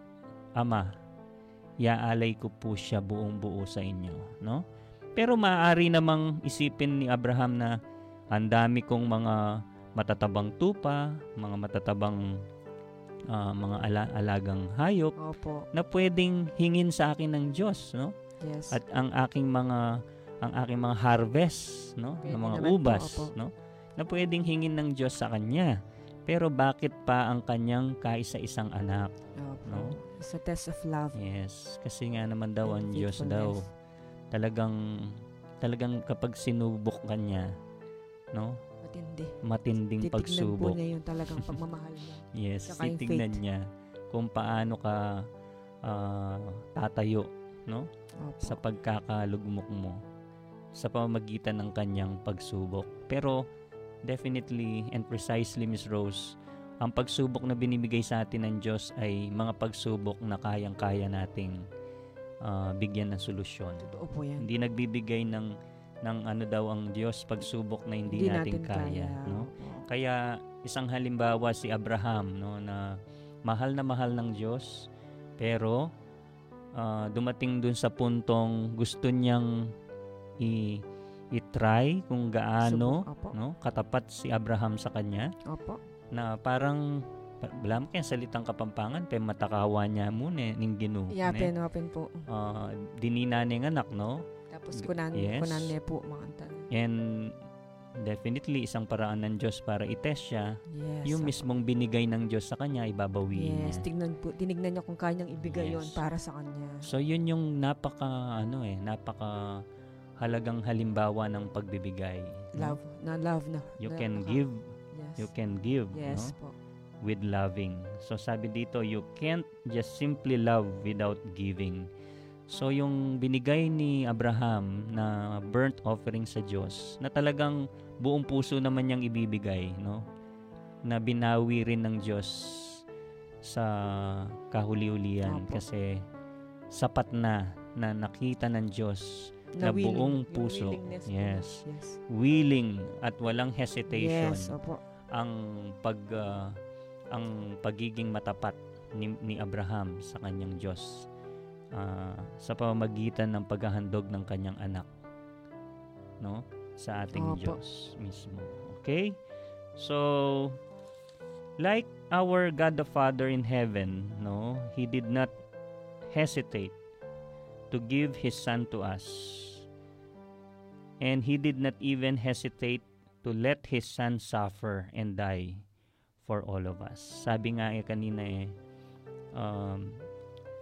Speaker 2: Ama, iaalay ko po siya buong buo sa inyo, no? Pero maaari namang isipin ni Abraham na ang dami kong mga matatabang tupa, mga matatabang ah, mga ala- alagang hayop
Speaker 3: Opo.
Speaker 2: na pwedeng hingin sa akin ng Diyos, no?
Speaker 3: Yes.
Speaker 2: At ang aking mga ang aking mga harvest, no,
Speaker 3: Pwede
Speaker 2: ng mga
Speaker 3: po,
Speaker 2: ubas,
Speaker 3: opo.
Speaker 2: no, na pwedeng hingin ng Diyos sa kanya. Pero bakit pa ang kanyang kaisa-isang anak?
Speaker 3: Opo.
Speaker 2: no?
Speaker 3: It's a test of love.
Speaker 2: Yes, kasi nga naman daw ang Diyos daw talagang talagang kapag sinubok kanya, no,
Speaker 3: Matindi.
Speaker 2: matinding
Speaker 3: Titignan po
Speaker 2: pagsubok.
Speaker 3: niya yung talagang pagmamahal niya.
Speaker 2: Yes,
Speaker 3: yung
Speaker 2: titignan niya kung paano ka ah, tatayo, no?
Speaker 3: Opo.
Speaker 2: sa pagkakalugmok mo sa pamamagitan ng kanyang pagsubok. Pero definitely and precisely Miss Rose, ang pagsubok na binibigay sa atin ng Diyos ay mga pagsubok na kayang-kaya nating ah, bigyan ng solusyon.
Speaker 3: Totoo po yan.
Speaker 2: Hindi nagbibigay ng ng ano daw ang Diyos pagsubok na hindi, natin, kaya, no?
Speaker 3: Opo.
Speaker 2: Kaya isang halimbawa si Abraham no na mahal na mahal ng Diyos pero ah, dumating dun sa puntong gusto niyang i i-try kung gaano
Speaker 3: Subok. Opo.
Speaker 2: no katapat si Abraham sa kanya
Speaker 3: Opo.
Speaker 2: Na parang pa- wala mo kaya salitang kapampangan pe matakawa niya muna ning ginu
Speaker 3: Yapin, open po.
Speaker 2: dinina ning anak no
Speaker 3: Tapos kunan,
Speaker 2: yes.
Speaker 3: kunanne po mga tan.
Speaker 2: And definitely isang paraan ng Diyos para itest siya,
Speaker 3: Yes.
Speaker 2: yung
Speaker 3: opo.
Speaker 2: mismong binigay ng Diyos sa kanya, ibabawiin
Speaker 3: Yes,
Speaker 2: niya.
Speaker 3: tignan po, tinignan niya kung kanyang ibigay yon
Speaker 2: Yes.
Speaker 3: para sa kanya.
Speaker 2: So yun yung napaka ano eh, napaka halagang halimbawa ng pagbibigay. no?
Speaker 3: Love, na love na.
Speaker 2: You
Speaker 3: na-
Speaker 2: can
Speaker 3: naka-
Speaker 2: give. You can give,
Speaker 3: Yes
Speaker 2: no?
Speaker 3: po.
Speaker 2: with loving. So sabi dito, you can't just simply love without giving. So yung binigay ni Abraham na burnt offering sa Diyos, na talagang buong puso naman niyang ibibigay, no? Na binawi rin ng Diyos sa kahuli-hulian
Speaker 3: Opo.
Speaker 2: kasi sapat na na nakita ng Diyos na
Speaker 3: willing,
Speaker 2: buong puso. Yes.
Speaker 3: Yes.
Speaker 2: willing at walang hesitation
Speaker 3: Yes, opo.
Speaker 2: Ang pag ah, ang pagiging matapat ni, ni Abraham sa kanyang Diyos ah, sa pamamagitan ng paghahandog ng kanyang anak no sa ating
Speaker 3: Opo.
Speaker 2: Diyos mismo. Okay? So like our God the Father in heaven no he did not hesitate to give his son to us. And he did not even hesitate to let his son suffer and die for all of us. Sabi nga eh kanina eh, um,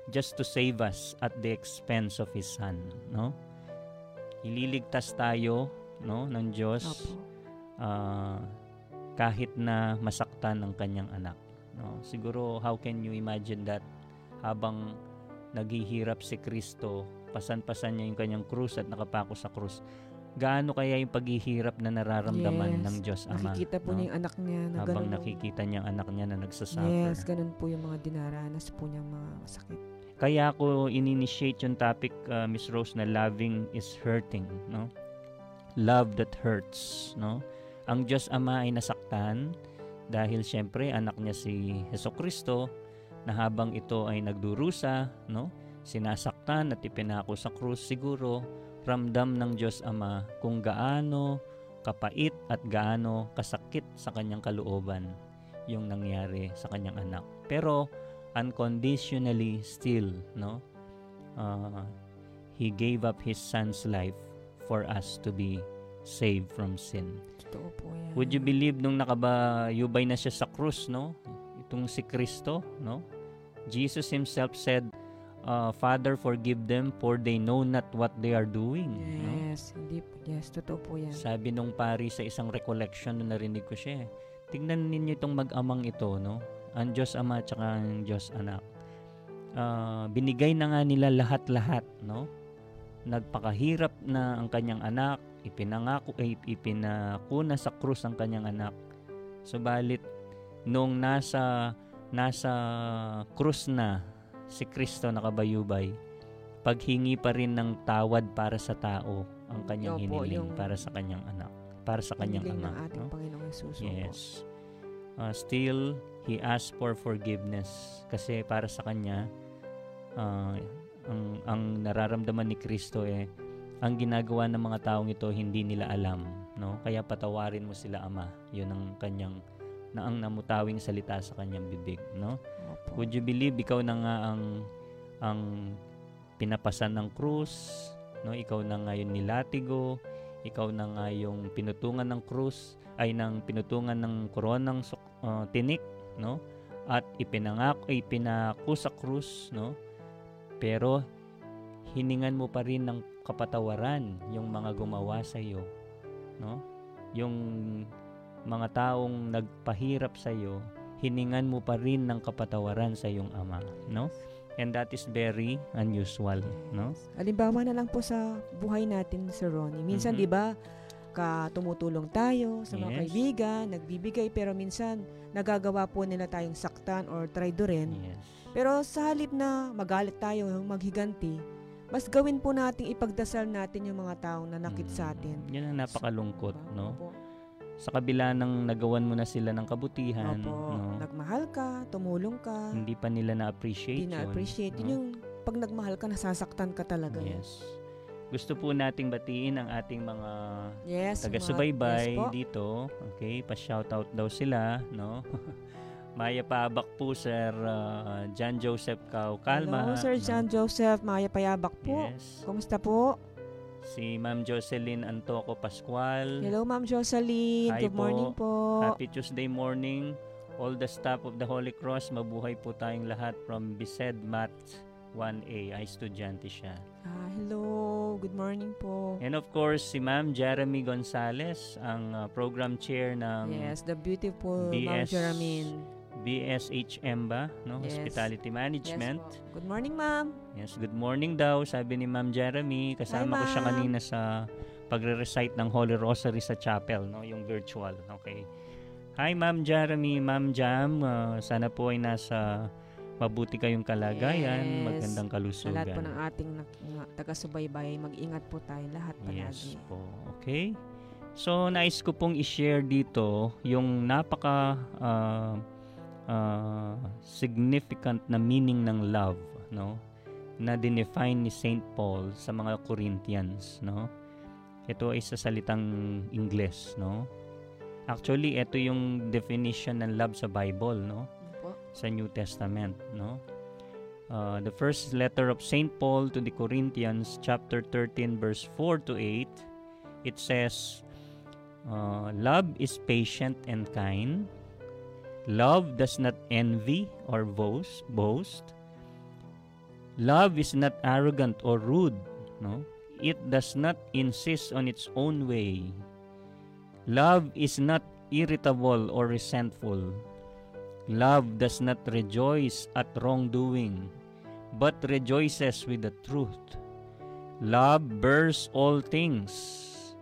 Speaker 2: just to save us at the expense of his son, no? Ililigtas tayo, no, ng Diyos ah, kahit na masaktan ng kanyang anak, no? Siguro how can you imagine that habang naghihirap si Kristo, pasan-pasan niya yung kanyang krus at nakapako sa krus. Gaano kaya yung paghihirap na nararamdaman
Speaker 3: Yes.
Speaker 2: ng Diyos Ama?
Speaker 3: Nakikita po
Speaker 2: no?
Speaker 3: niya yung anak niya na
Speaker 2: habang
Speaker 3: ganun.
Speaker 2: nakikita niyang anak niya na nagsasuffer.
Speaker 3: Yes, ganun po yung mga dinaranas po niyang mga sakit.
Speaker 2: Kaya ako ininitiate yung topic, uh, Miss Rose, na loving is hurting, no? Love that hurts, no? Ang Diyos Ama ay nasaktan dahil siyempre anak niya si Heso Kristo na habang ito ay nagdurusa, no? Sinasaktan at ipinako sa krus siguro ramdam ng Diyos Ama kung gaano kapait at gaano kasakit sa kanyang kalooban yung nangyari sa kanyang anak. Pero unconditionally still, no? Uh, he gave up his son's life for us to be saved from sin.
Speaker 3: Totoo po yan.
Speaker 2: Would you believe nung nakabayubay na siya sa krus, no? Itong si Kristo, no? Jesus himself said, uh, Father, forgive them for they know not what they are doing. no?
Speaker 3: Yes, hindi po. Yes, totoo po yan.
Speaker 2: Sabi nung pari sa isang recollection nung narinig ko siya, eh, tingnan ninyo itong mag-amang ito, no? Ang Diyos Ama at ang Diyos Anak. Ah, binigay na nga nila lahat-lahat, no? Nagpakahirap na ang kanyang anak, ipinangako, eh, ipinako na sa krus ang kanyang anak. Subalit, nung nasa, nasa krus na si Kristo nakabayubay, paghingi pa rin ng tawad para sa tao ang kanyang
Speaker 3: Opo,
Speaker 2: hiniling
Speaker 3: yung-
Speaker 2: para sa kanyang anak, para sa kanyang
Speaker 3: ng ating
Speaker 2: no?
Speaker 3: Panginoong Jesus.
Speaker 2: Yes. Uh, still, he asked for forgiveness kasi para sa kanya, uh, ang, ang nararamdaman ni Kristo eh, ang ginagawa ng mga taong ito hindi nila alam, no? Kaya patawarin mo sila ama. 'Yun ang kanyang na ang namutawing salita sa kanyang bibig, no?
Speaker 3: Opo.
Speaker 2: Would you believe ikaw na nga ang ang pinapasan ng krus, no? Ikaw na nga yung nilatigo, ikaw na nga yung pinutungan ng krus ay ng pinutungan ng koronang uh, tinik, no? At ipinangako ay pinako sa krus, no? Pero hiningan mo pa rin ng kapatawaran yung mga gumawa sa iyo, no? Yung mga taong nagpahirap sa iyo, hiningan mo pa rin ng kapatawaran sa iyong ama, no? And that is very unusual, no?
Speaker 3: Halimbawa na lang po sa buhay natin, Sir Ronnie. Minsan,
Speaker 2: Mhm.
Speaker 3: di ba, ka tumutulong tayo sa mga
Speaker 2: Yes.
Speaker 3: kaibigan, nagbibigay, pero minsan nagagawa po nila tayong saktan or traidorin.
Speaker 2: Yes.
Speaker 3: Pero sa halip na magalit tayo, maghiganti, mas gawin po nating ipagdasal natin yung mga taong nanakit sa atin.
Speaker 2: Mm, Yan ang napakalungkot,
Speaker 3: Diba?
Speaker 2: no?
Speaker 3: Opo.
Speaker 2: Sa kabila ng nagawan mo na sila ng kabutihan,
Speaker 3: Opo.
Speaker 2: no?
Speaker 3: Nagmahal ka, tumulong ka,
Speaker 2: Hindi pa nila na-appreciate
Speaker 3: hindi
Speaker 2: yun,
Speaker 3: na-appreciate. Yun
Speaker 2: no?
Speaker 3: yung pag nagmahal ka, nasasaktan ka talaga.
Speaker 2: Yes. Gusto po nating batiin ang ating mga
Speaker 3: Yes.
Speaker 2: taga-subaybay
Speaker 3: yes po.
Speaker 2: dito. Okay, pa-shoutout daw sila, no? Maya Pabak po, Sir uh, John Joseph Cao Calma.
Speaker 3: Hello, Sir
Speaker 2: no?
Speaker 3: John Joseph, Maya Payabak po.
Speaker 2: Yes.
Speaker 3: Kumusta po?
Speaker 2: Si Ma'am Jocelyn Antoco Pascual.
Speaker 3: Hello, Ma'am Jocelyn.
Speaker 2: Hi
Speaker 3: Good morning po.
Speaker 2: Happy Tuesday morning. All the staff of the Holy Cross, mabuhay po tayong lahat from Bised Mat 1A. Ay, estudyante siya.
Speaker 3: Ah, hello. Good morning po.
Speaker 2: And of course, si Ma'am Jeremy Gonzales, ang uh, program chair ng
Speaker 3: Yes, the beautiful Ma'am
Speaker 2: BS
Speaker 3: Jeramin.
Speaker 2: BSHM ba, no?
Speaker 3: Yes.
Speaker 2: Hospitality Management.
Speaker 3: Yes po. Good morning, Ma'am.
Speaker 2: Yes, good morning daw, sabi ni Ma'am Jeremy. Kasama
Speaker 3: Hi,
Speaker 2: ko siya kanina sa pagre-recite ng Holy Rosary sa chapel, no? Yung virtual, okay. Hi, Ma'am Jeremy, Ma'am Jam. uh, sana po ay nasa mabuti kayong kalagayan,
Speaker 3: Yes.
Speaker 2: magandang
Speaker 3: Sa
Speaker 2: kalusugan.
Speaker 3: lahat po ng ating mga taga-subaybay, mag-ingat po tayo lahat
Speaker 2: Yes
Speaker 3: palagi.
Speaker 2: po. Okay? So, nais ko pong i-share dito yung napaka ah, ah, significant na meaning ng love, no? Na dinefine ni St. Paul sa mga Corinthians, no? Ito ay sa salitang Ingles, no? Actually, ito yung definition ng love sa Bible, no? Sa New Testament, no? Uh, the first letter of St. Paul to the Corinthians, chapter 13, verse 4 to 8, it says, uh, Love is patient and kind. Love does not envy or boast. boast. Love is not arrogant or rude. No? It does not insist on its own way. Love is not irritable or resentful. Love does not rejoice at wrongdoing, but rejoices with the truth. Love bears all things,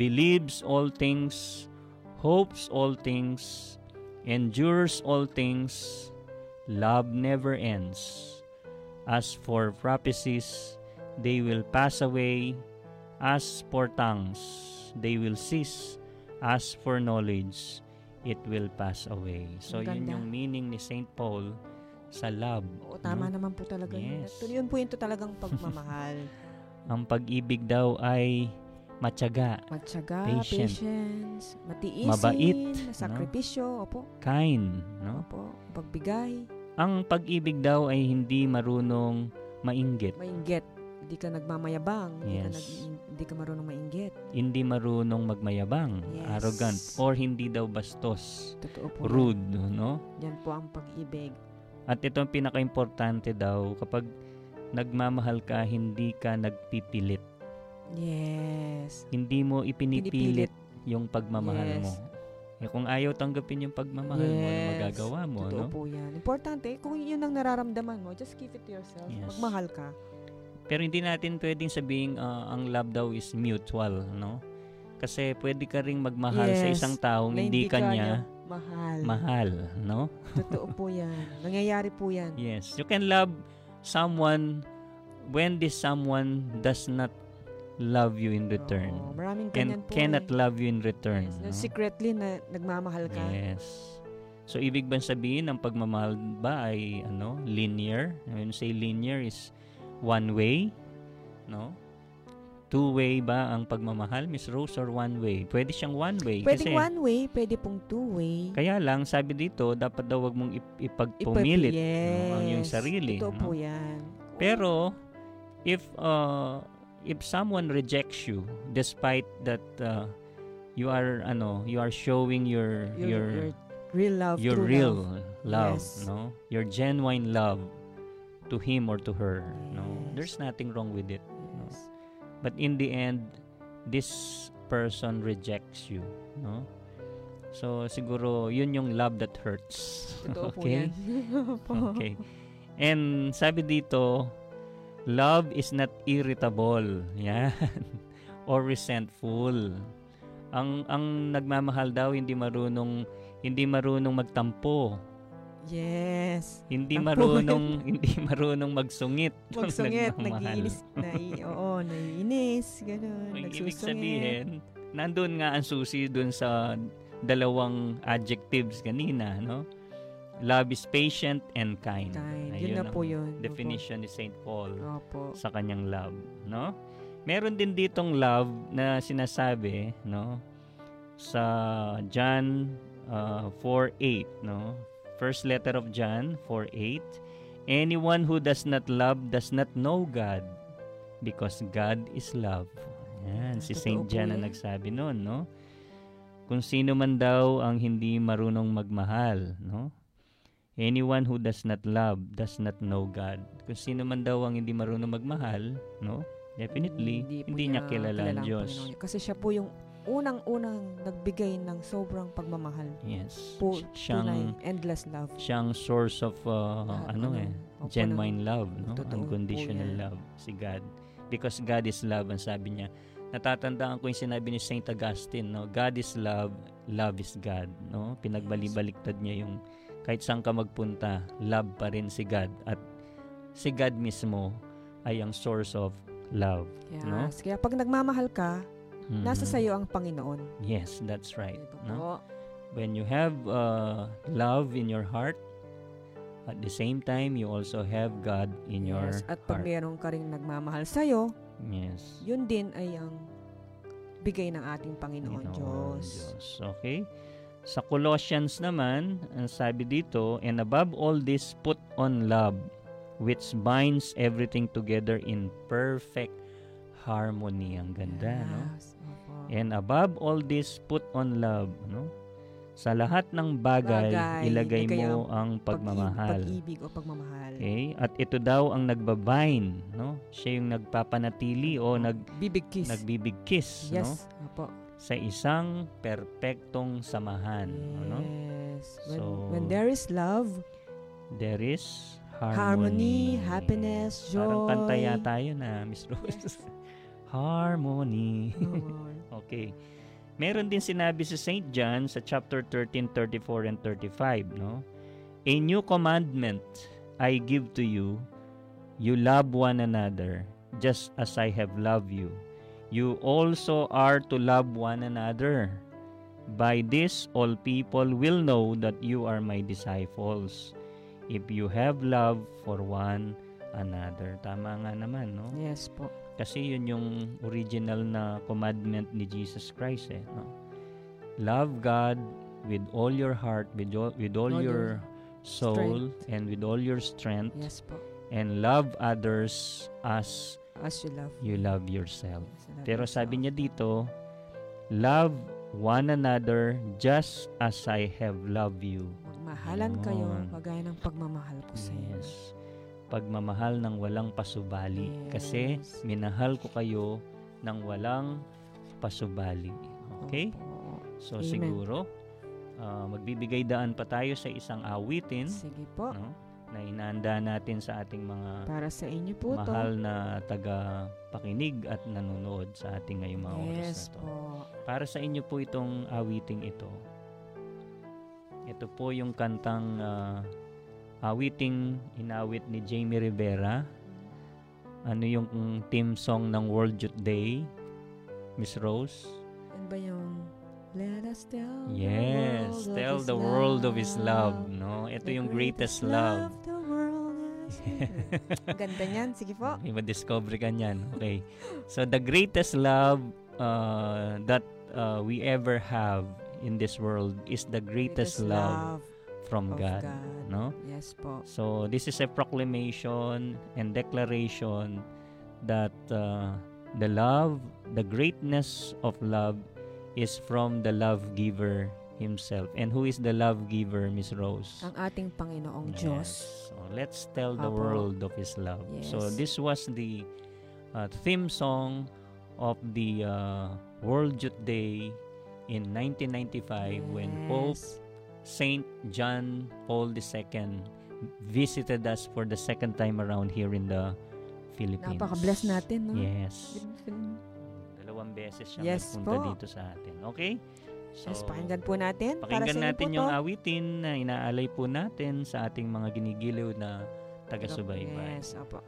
Speaker 2: believes all things, hopes all things, endures all things. Love never ends. As for prophecies, they will pass away. As for tongues, they will cease. As for knowledge, it will pass away. So, yun yung meaning ni St. Paul sa love.
Speaker 3: Oo, tama
Speaker 2: no?
Speaker 3: naman po talaga yun.
Speaker 2: Yes.
Speaker 3: Ito, yun po yung talagang pagmamahal.
Speaker 2: Ang pag-ibig daw ay matyaga,
Speaker 3: Matyaga,
Speaker 2: Patient.
Speaker 3: patience, matiisin,
Speaker 2: Mabait, no?
Speaker 3: sakripisyo, opo,
Speaker 2: kind, no?
Speaker 3: opo, pagbigay,
Speaker 2: Ang pag-ibig daw ay hindi marunong mainggit,
Speaker 3: mainggit. Hindi ka nagmamayabang, hindi, ka
Speaker 2: Yes.
Speaker 3: nag, hindi ka marunong mainggit.
Speaker 2: hindi marunong magmayabang,
Speaker 3: Yes.
Speaker 2: arrogant, or hindi daw bastos,
Speaker 3: Totoo po.
Speaker 2: rude, no?
Speaker 3: Yan, po ang pag-ibig.
Speaker 2: At ito ang pinaka-importante daw, kapag nagmamahal ka, hindi ka nagpipilit.
Speaker 3: Yes.
Speaker 2: Hindi mo ipinipilit
Speaker 3: Pinipilit.
Speaker 2: yung pagmamahal
Speaker 3: Yes.
Speaker 2: mo. Eh, kung ayaw tanggapin yung pagmamahal mo, ano
Speaker 3: Yes.
Speaker 2: magagawa mo,
Speaker 3: Totoo
Speaker 2: no?
Speaker 3: po yan. Importante, kung yun ang nararamdaman mo, just keep it to yourself.
Speaker 2: Yes.
Speaker 3: Magmahal ka.
Speaker 2: Pero hindi natin pwedeng sabihin ah, ang love daw is mutual, no? Kasi pwede ka ring magmahal sa
Speaker 3: Yes,
Speaker 2: isang taong hindi ka niya
Speaker 3: mahal.
Speaker 2: mahal, no?
Speaker 3: Totoo po yan. Nangyayari po yan.
Speaker 2: Yes, you can love someone when this someone does not love you in return
Speaker 3: Oo, maraming
Speaker 2: and
Speaker 3: po
Speaker 2: cannot
Speaker 3: eh.
Speaker 2: love you in return.
Speaker 3: Yes,
Speaker 2: no?
Speaker 3: secretly na nagmamahal ka.
Speaker 2: Yes. So ibig bang sabihin ang pagmamahal ba ay ano, linear? When you say linear is one way, no? Two way ba ang pagmamahal, Miss Rose or one way? Pwede siyang one way
Speaker 3: Pwedeng
Speaker 2: kasi
Speaker 3: one way, pwede pong two way.
Speaker 2: kaya lang sabi dito dapat daw wag mong ip- ipagpumilit no, ang iyong
Speaker 3: Yes.
Speaker 2: sarili,
Speaker 3: Totoo
Speaker 2: no?
Speaker 3: po yan.
Speaker 2: Pero if uh, if someone rejects you despite that uh, you are ano, you are showing your
Speaker 3: Your,
Speaker 2: your
Speaker 3: your real love,
Speaker 2: your real love,
Speaker 3: love. Yes.
Speaker 2: no? Your genuine love to him or to her, no?
Speaker 3: Yes.
Speaker 2: There's nothing wrong with it. no? But in the end, this person rejects you, no? So siguro yun yung love that hurts.
Speaker 3: Totoo
Speaker 2: okay? Okay. And sabi dito, love is not irritable. Yan. or resentful. Ang ang nagmamahal daw hindi marunong hindi marunong magtampo.
Speaker 3: Yes.
Speaker 2: Hindi
Speaker 3: Tampo.
Speaker 2: marunong hindi marunong magsungit. ng
Speaker 3: Magsungit, nag-iinis, na, oo, naiinis, gano'n,
Speaker 2: Ang ibig
Speaker 3: nagsusungit.
Speaker 2: sabihin, nandun nga ang susi dun sa dalawang adjectives kanina, no? Love is patient and kind.
Speaker 3: Kind.
Speaker 2: Ayun
Speaker 3: Yun na
Speaker 2: ang
Speaker 3: po yun.
Speaker 2: Definition ni St. Paul
Speaker 3: Opo.
Speaker 2: sa kanyang love, no? Meron din ditong love na sinasabi, no? Sa John uh, 4:8, no? First letter of John 4:8. Anyone who does not love does not know God because God is love. Yan, si St. John na nagsabi noon, no? Kung sino man daw ang hindi marunong magmahal, no? Anyone who does not love does not know God. Kung sino man daw ang hindi marunong magmahal, no? Definitely,
Speaker 3: po
Speaker 2: hindi, niya kilala ang Diyos.
Speaker 3: Panginoon niya. Kasi siya po yung unang-unang nagbigay ng sobrang pagmamahal.
Speaker 2: Yes.
Speaker 3: Po,
Speaker 2: siyang
Speaker 3: tunay, endless love.
Speaker 2: siyang source of uh,
Speaker 3: Lahat,
Speaker 2: ano eh,
Speaker 3: opo,
Speaker 2: genuine
Speaker 3: ng-
Speaker 2: love, no?
Speaker 3: Totoo po
Speaker 2: Unconditional
Speaker 3: yan.
Speaker 2: love si God. Because God is love ang sabi niya. Natatandaan ko yung sinabi ni Saint Augustine, no? God is love, love is God, no? Pinagbali-baliktad niya yung kahit saan ka magpunta, love pa rin si God at si God mismo ay ang source of love.
Speaker 3: Yes.
Speaker 2: No?
Speaker 3: Kaya pag nagmamahal ka,
Speaker 2: Mhm.
Speaker 3: nasa sayo ang Panginoon.
Speaker 2: Yes, that's right.
Speaker 3: Diba
Speaker 2: No?
Speaker 3: po?
Speaker 2: when you have uh, love in your heart, at the same time, you also have God in your
Speaker 3: Yes. At pag
Speaker 2: heart.
Speaker 3: meron ka rin nagmamahal sa'yo,
Speaker 2: Yes.
Speaker 3: yun din ay ang bigay ng ating Panginoon
Speaker 2: Panginoon
Speaker 3: Diyos.
Speaker 2: Diyos. Okay? Sa Colossians naman, ang sabi dito, And above all this, put on love, which binds everything together in perfect harmony. Ang ganda, no?
Speaker 3: Yes. Opo.
Speaker 2: And above all this, put on love, no? Sa lahat ng bagay,
Speaker 3: Bagay,
Speaker 2: ilagay
Speaker 3: ilagay
Speaker 2: mo ang pagmamahal.
Speaker 3: Pag-ibig o pagmamahal.
Speaker 2: Okay? At ito daw ang nagbabind, no? Siya yung nagpapanatili o nag
Speaker 3: Bibig kiss.
Speaker 2: nagbibig kiss, no?
Speaker 3: yes. Opo.
Speaker 2: Sa isang perpektong samahan, ano?
Speaker 3: Yes. When,
Speaker 2: So,
Speaker 3: when there is love,
Speaker 2: There is
Speaker 3: harmony,
Speaker 2: harmony.
Speaker 3: happiness, joy.
Speaker 2: Parang kanta yata yun na, Miss Rose.
Speaker 3: Yes.
Speaker 2: harmony.
Speaker 3: Oo.
Speaker 2: Okay. Meron din sinabi si St. John sa chapter 13, 34 and 35, no? A new commandment I give to you, you love one another, just as I have loved you. You also are to love one another. By this, all people will know that you are my disciples, if you have love for one another. Tama nga naman, no?
Speaker 3: yes po.
Speaker 2: Kasi yun yung original na commandment ni Jesus Christ eh. No? Love God with all your heart, with all, with all,
Speaker 3: All
Speaker 2: your,
Speaker 3: your
Speaker 2: soul, and with all your strength,
Speaker 3: Yes po.
Speaker 2: and love others as
Speaker 3: As you love.
Speaker 2: you love yourself.
Speaker 3: Yes, you love
Speaker 2: Pero
Speaker 3: yourself.
Speaker 2: sabi niya dito, love one another just as I have loved you.
Speaker 3: Magmahalan kayo
Speaker 2: Yun.
Speaker 3: kagaya ng pagmamahal ko sa iyo.
Speaker 2: Yes. Pagmamahal ng walang pasubali. Kasi minahal ko kayo ng walang pasubali. Okay? So
Speaker 3: Amen.
Speaker 2: siguro, ah, magbibigay daan pa tayo sa isang awitin
Speaker 3: Sige po.
Speaker 2: no, na inaanda natin sa ating mga
Speaker 3: Para sa inyo po to.
Speaker 2: mahal na taga-pakinig at nanonood sa ating ngayong mga oras
Speaker 3: Yes
Speaker 2: na to.
Speaker 3: po.
Speaker 2: Para sa inyo po itong awiting ito. Ito po yung kantang ah, awiting inawit ni Jamie Rivera. Ano yung theme song ng World Youth Day? Miss Rose?
Speaker 3: Ano ba yung Let us tell
Speaker 2: Yes,
Speaker 3: the world
Speaker 2: tell
Speaker 3: of
Speaker 2: the world of His love.
Speaker 3: love.
Speaker 2: No, ito
Speaker 3: The
Speaker 2: yung greatest love.
Speaker 3: the world has. Ganda niyan. Sige po.
Speaker 2: May ma-discover ka niyan. Okay. So the greatest love uh, that uh, we ever have in this world is the greatest, love, from
Speaker 3: of
Speaker 2: God.
Speaker 3: God.
Speaker 2: No?
Speaker 3: Yes po.
Speaker 2: So this is a proclamation and declaration that uh, the love, the greatness of love is from the love giver himself. And who is the love giver, Miss Rose?
Speaker 3: Ang ating Panginoong
Speaker 2: Yes.
Speaker 3: Diyos.
Speaker 2: So let's tell the
Speaker 3: Apo.
Speaker 2: world of His love. So
Speaker 3: Yes.
Speaker 2: this was the uh, theme song of the uh, World Youth Day in 1995 when Pope
Speaker 3: Yes.
Speaker 2: Saint John Paul II visited us for the second time around here in the Philippines.
Speaker 3: Napaka-bless natin, no?
Speaker 2: Yes. Dalawang beses siya
Speaker 3: Yes
Speaker 2: nagpunta
Speaker 3: po.
Speaker 2: dito sa atin. Okay? So,
Speaker 3: Yes, pakinggan po natin. Para
Speaker 2: Pakinggan
Speaker 3: inyo
Speaker 2: natin yung
Speaker 3: to.
Speaker 2: awitin na inaalay po natin sa ating mga ginigiliw na taga-subaybay.
Speaker 3: Yes, opo.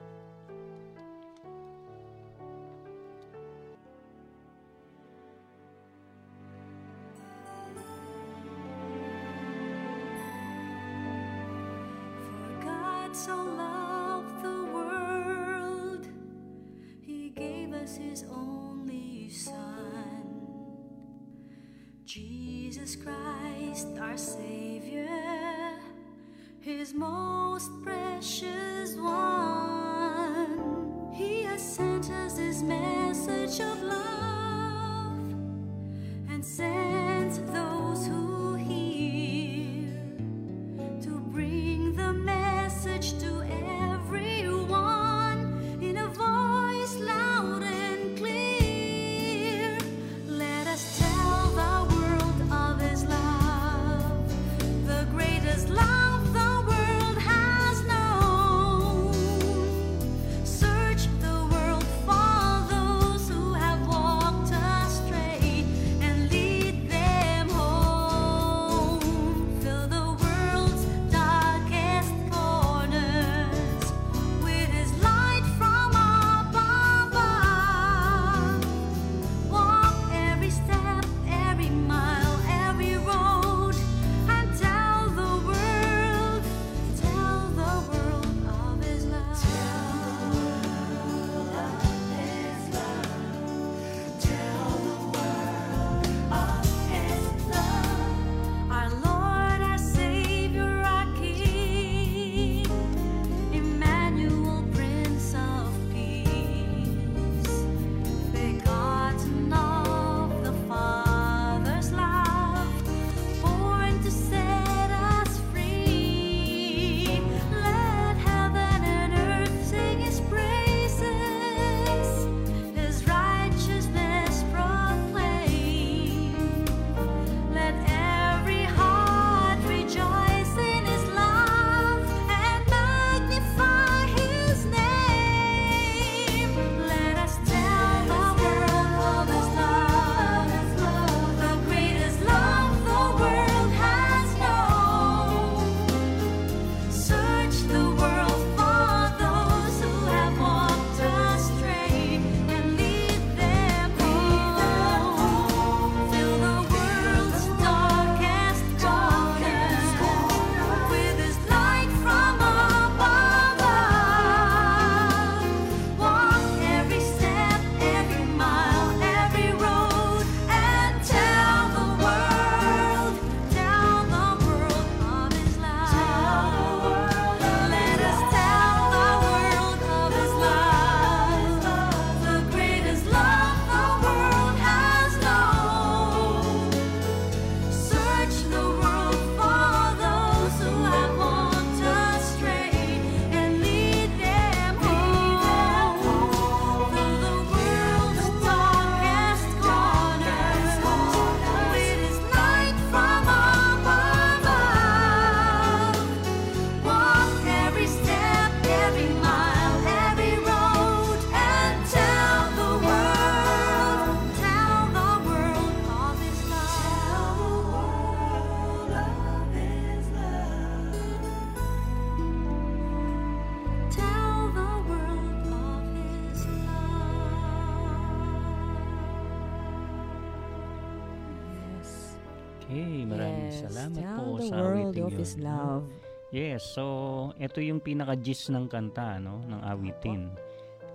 Speaker 3: Yes,
Speaker 2: so ito yung pinaka-gist ng kanta, no, ng awitin.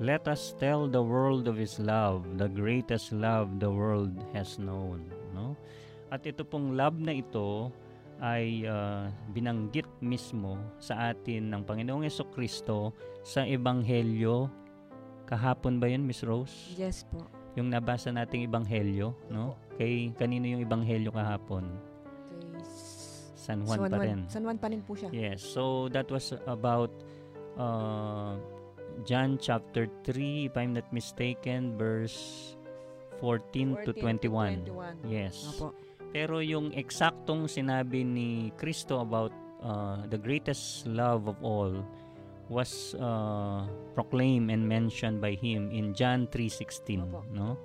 Speaker 2: Let us tell the world of His love, the greatest love the world has known, no? At ito pong love na ito ay ah, binanggit mismo sa atin ng Panginoong Yeso Kristo sa Ebanghelyo. Kahapon ba yun, Miss Rose?
Speaker 3: Yes po.
Speaker 2: Yung nabasa nating Ebanghelyo, no? Kay kanino yung Ebanghelyo kahapon?
Speaker 3: Okay.
Speaker 2: San Juan pa rin.
Speaker 3: San Juan pa rin po siya.
Speaker 2: Yes, so that was about uh, John chapter 3, if I'm not mistaken, verse 14, to 21. Yes.
Speaker 3: Opo.
Speaker 2: Pero yung eksaktong sinabi ni Kristo about uh, the greatest love of all was uh, proclaimed and mentioned by him in John 3:16,
Speaker 3: Opo.
Speaker 2: no?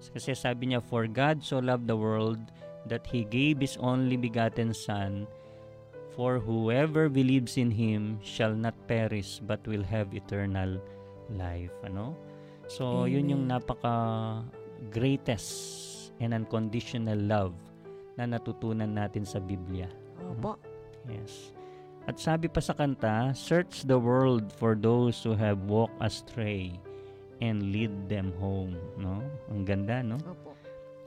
Speaker 2: Kasi sabi niya, For God so loved the world that He gave His only begotten Son, for whoever believes in Him shall not perish but will have eternal life. Ano? So, yun yung
Speaker 3: Amen.
Speaker 2: napaka greatest and unconditional love na natutunan natin sa Biblia.
Speaker 3: Opo.
Speaker 2: Yes. At sabi pa sa kanta, Search the world for those who have walked astray and lead them home. No? Ang ganda, no?
Speaker 3: Opo.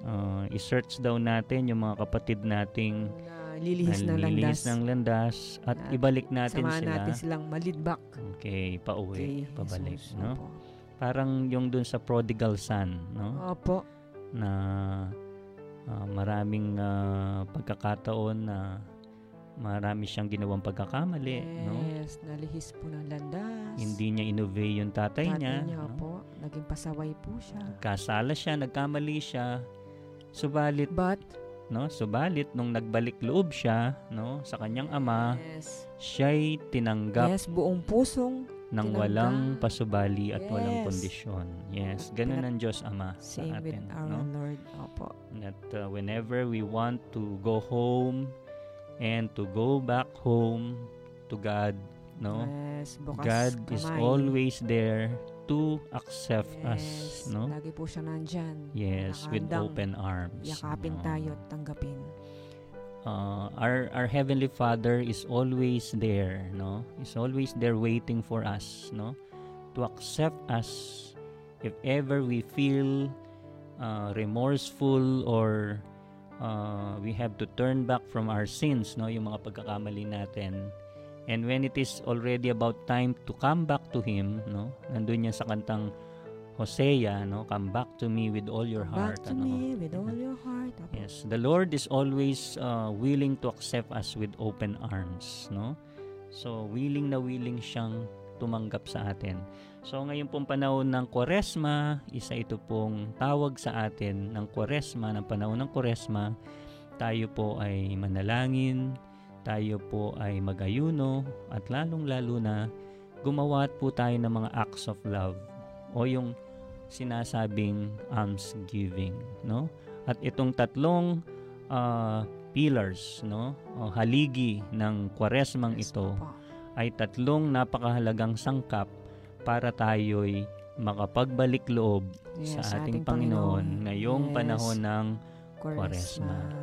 Speaker 2: Uh, i-search daw natin yung mga kapatid nating
Speaker 3: Na lilihis ng landas.
Speaker 2: ng landas at
Speaker 3: At
Speaker 2: ibalik natin
Speaker 3: Samahan
Speaker 2: sila
Speaker 3: natin silang malidbak.
Speaker 2: okay, pauwi,
Speaker 3: kay
Speaker 2: pabalik,
Speaker 3: Jesus.
Speaker 2: no?
Speaker 3: Opo.
Speaker 2: Parang yung dun sa prodigal son, no?
Speaker 3: Opo.
Speaker 2: Na Ah, maraming ah, pagkakataon na marami siyang ginawang pagkakamali, no?
Speaker 3: Yes, nalihis po ng landas.
Speaker 2: Hindi niya inobey yung tatay,
Speaker 3: Tatay
Speaker 2: niya.
Speaker 3: niya
Speaker 2: no?
Speaker 3: po, naging pasaway po siya.
Speaker 2: Kasala siya, nagkamali siya. Subalit,
Speaker 3: But,
Speaker 2: no? Subalit nung nagbalik loob siya, no, sa kanyang ama,
Speaker 3: yes,
Speaker 2: siya'y tinanggap
Speaker 3: yes, buong pusong
Speaker 2: ng
Speaker 3: tinanggap.
Speaker 2: walang pasubali at walang
Speaker 3: Yes.
Speaker 2: kondisyon. Yes, ganun ang Diyos Ama sa
Speaker 3: same with
Speaker 2: atin,
Speaker 3: our
Speaker 2: no?
Speaker 3: Lord. Opo.
Speaker 2: That uh, whenever we want to go home and to go back home to God, no?
Speaker 3: Yes, bukas
Speaker 2: God is
Speaker 3: kamay.
Speaker 2: always there to accept
Speaker 3: yes,
Speaker 2: us, no?
Speaker 3: Lagi po siya nandyan.
Speaker 2: Yes, with open arms.
Speaker 3: Yakapin
Speaker 2: no?
Speaker 3: tayo at tanggapin.
Speaker 2: uh, our our heavenly father is always there no is always there waiting for us no to accept us if ever we feel uh, remorseful or uh, we have to turn back from our sins no yung mga pagkakamali natin and when it is already about time to come back to him no nandun yan sa kantang Hosea no come back to me with all your heart
Speaker 3: Back to
Speaker 2: ano
Speaker 3: me with all your heart.
Speaker 2: Yes, the Lord is always uh, willing to accept us with open arms, no? So, willing na willing siyang tumanggap sa atin. So, ngayon pong panahon ng Kwaresma, isa ito pong tawag sa atin ng Kwaresma, ng panahon ng Kwaresma, tayo po ay manalangin, tayo po ay magayuno, at lalong-lalo na gumawa po tayo ng mga acts of love o yung sinasabing almsgiving, no? At itong tatlong ah, pillars, no? O haligi ng Kwaresmang ito ay tatlong napakahalagang sangkap para tayo'y makapagbalik loob
Speaker 3: Yes,
Speaker 2: sa ating Panginoon, ngayong
Speaker 3: Yes,
Speaker 2: panahon ng
Speaker 3: Kwaresma.
Speaker 2: Kwaresma.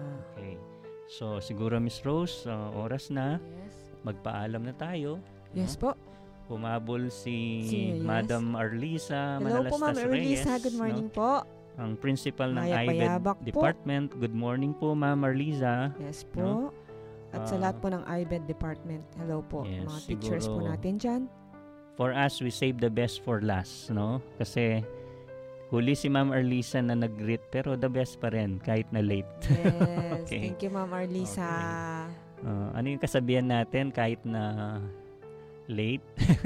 Speaker 2: So siguro Miss Rose, ah, oras na
Speaker 3: Yes.
Speaker 2: magpaalam na tayo.
Speaker 3: Yes
Speaker 2: no?
Speaker 3: po.
Speaker 2: Humabol si
Speaker 3: Si- yes.
Speaker 2: Madam Arlisa
Speaker 3: Hello po, Ma'am.
Speaker 2: Reyes,
Speaker 3: Good
Speaker 2: no?
Speaker 3: morning po.
Speaker 2: Ang principal ng IBED
Speaker 3: Payabak po.
Speaker 2: Department. Good morning po, Ma'am Arliza.
Speaker 3: Yes po. At sa
Speaker 2: Ah,
Speaker 3: lahat po ng IBED department, hello po.
Speaker 2: Yes,
Speaker 3: mga teachers po
Speaker 2: siguro-
Speaker 3: natin dyan.
Speaker 2: For us, we save the best for last, no? Kasi huli si Ma'am Arlisa na nag-greet pero the best pa rin kahit na late.
Speaker 3: Yes.
Speaker 2: Okay.
Speaker 3: Thank you, Ma'am Arlisa.
Speaker 2: Uh, ano yung kasabihan natin kahit na late?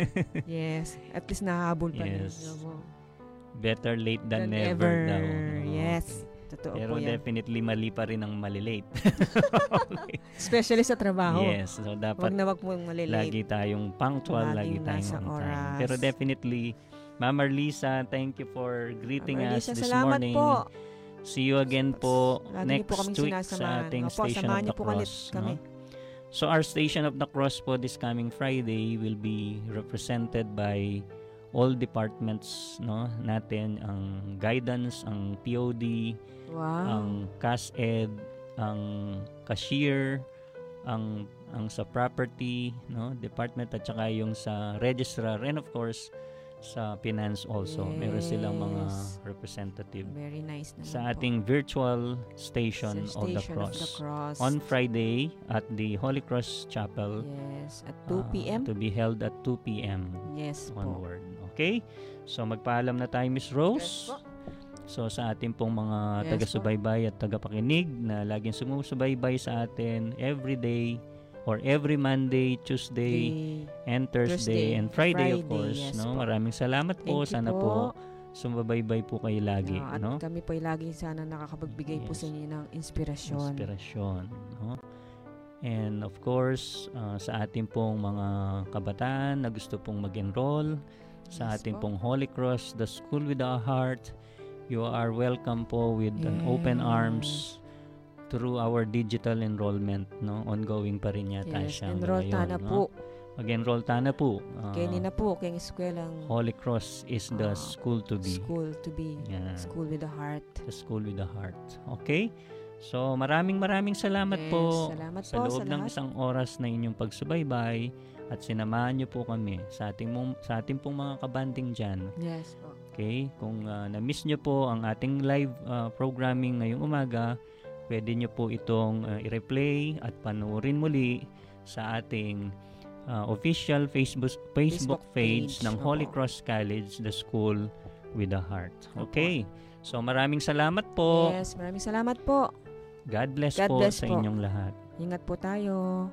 Speaker 3: yes. At least nahabol pa.
Speaker 2: Yes.
Speaker 3: Po.
Speaker 2: Better late than,
Speaker 3: Than
Speaker 2: never,
Speaker 3: ever.
Speaker 2: daw. no?
Speaker 3: Yes.
Speaker 2: Okay.
Speaker 3: Totoo
Speaker 2: Pero
Speaker 3: po yan.
Speaker 2: definitely mali pa rin ang malilate. okay.
Speaker 3: Especially sa trabaho.
Speaker 2: Yes, so dapat
Speaker 3: Huwag na wag mong malilate.
Speaker 2: lagi tayong punctual, lagi tayong on time. Pero definitely, Ma'am Arlisa, thank you for greeting
Speaker 3: Ma'am
Speaker 2: us
Speaker 3: Arlisa,
Speaker 2: this
Speaker 3: salamat
Speaker 2: morning.
Speaker 3: po.
Speaker 2: See you again po
Speaker 3: Lagi
Speaker 2: next
Speaker 3: po
Speaker 2: week
Speaker 3: sinasamahan.
Speaker 2: sa ating
Speaker 3: Opo,
Speaker 2: Station of the
Speaker 3: po
Speaker 2: Cross.
Speaker 3: kami.
Speaker 2: No? So our Station of the Cross po this coming Friday will be represented by all departments no natin ang guidance ang POD
Speaker 3: Wow.
Speaker 2: ang CASED ang cashier ang ang sa property no department at saka yung sa registrar and of course sa finance also meron silang mga
Speaker 3: Yes.
Speaker 2: representative
Speaker 3: Very nice naman
Speaker 2: sa
Speaker 3: po.
Speaker 2: ating virtual station,
Speaker 3: Sa
Speaker 2: of, the
Speaker 3: Station
Speaker 2: Cross
Speaker 3: Cross.
Speaker 2: on Friday at the Holy Cross Chapel
Speaker 3: Yes. At 2
Speaker 2: uh,
Speaker 3: p.m.
Speaker 2: to be held at 2 p.m.
Speaker 3: yes po.
Speaker 2: onward. Okay? So magpaalam na tayo Miss Rose.
Speaker 3: Yes po.
Speaker 2: So sa ating pong mga
Speaker 3: Yes
Speaker 2: taga-subaybay at tagapakinig na laging sumusubaybay sa atin every day or every Monday, Tuesday,
Speaker 3: The-
Speaker 2: and Thursday,
Speaker 3: Thursday,
Speaker 2: and Friday, of
Speaker 3: Friday,
Speaker 2: course,
Speaker 3: yes
Speaker 2: no?
Speaker 3: po.
Speaker 2: Maraming salamat po.
Speaker 3: Thank
Speaker 2: Sana
Speaker 3: po.
Speaker 2: po sumabaybay po kayo lagi,
Speaker 3: No, at
Speaker 2: no?
Speaker 3: kami po ay lagi sana nakakapagbigay po
Speaker 2: Yes.
Speaker 3: sa inyo ng inspirasyon.
Speaker 2: Inspirasyon, no? And of course, uh, sa ating pong mga kabataan na gusto pong mag-enroll sa
Speaker 3: Yes
Speaker 2: ating
Speaker 3: po.
Speaker 2: pong Holy Cross, the School with a Heart, you are welcome po with an open
Speaker 3: Yes.
Speaker 2: arms through our digital enrollment, no? Ongoing pa rin yata
Speaker 3: Yes,
Speaker 2: siya
Speaker 3: enroll
Speaker 2: ngayon,
Speaker 3: ta na
Speaker 2: no?
Speaker 3: po.
Speaker 2: Mag-enroll ta na po. Uh,
Speaker 3: Kaya na po, kaya eskwelang
Speaker 2: Holy Cross is the
Speaker 3: Ah,
Speaker 2: school to be.
Speaker 3: school to be.
Speaker 2: Yeah.
Speaker 3: School with a heart.
Speaker 2: The school with a heart. Okay? So, maraming maraming salamat
Speaker 3: Yes,
Speaker 2: po
Speaker 3: salamat
Speaker 2: sa
Speaker 3: po
Speaker 2: loob
Speaker 3: sa
Speaker 2: ng
Speaker 3: lahat.
Speaker 2: isang oras na inyong pagsubaybay at sinamahan niyo po kami sa ating mong, sa ating pong mga kabanding diyan.
Speaker 3: Yes po.
Speaker 2: Okay? Kung ah, na-miss niyo po ang ating live ah, programming ngayong umaga, pwede niyo po itong ah, i-replay at panoorin muli sa ating ah, official Facebook Facebook
Speaker 3: Facebook
Speaker 2: page
Speaker 3: page,
Speaker 2: ng Holy
Speaker 3: opo.
Speaker 2: Cross College, the school with a heart. Okay? So maraming salamat po.
Speaker 3: Yes, maraming salamat po.
Speaker 2: God bless
Speaker 3: God
Speaker 2: po
Speaker 3: bless
Speaker 2: sa
Speaker 3: po.
Speaker 2: inyong lahat.
Speaker 3: Ingat po tayo.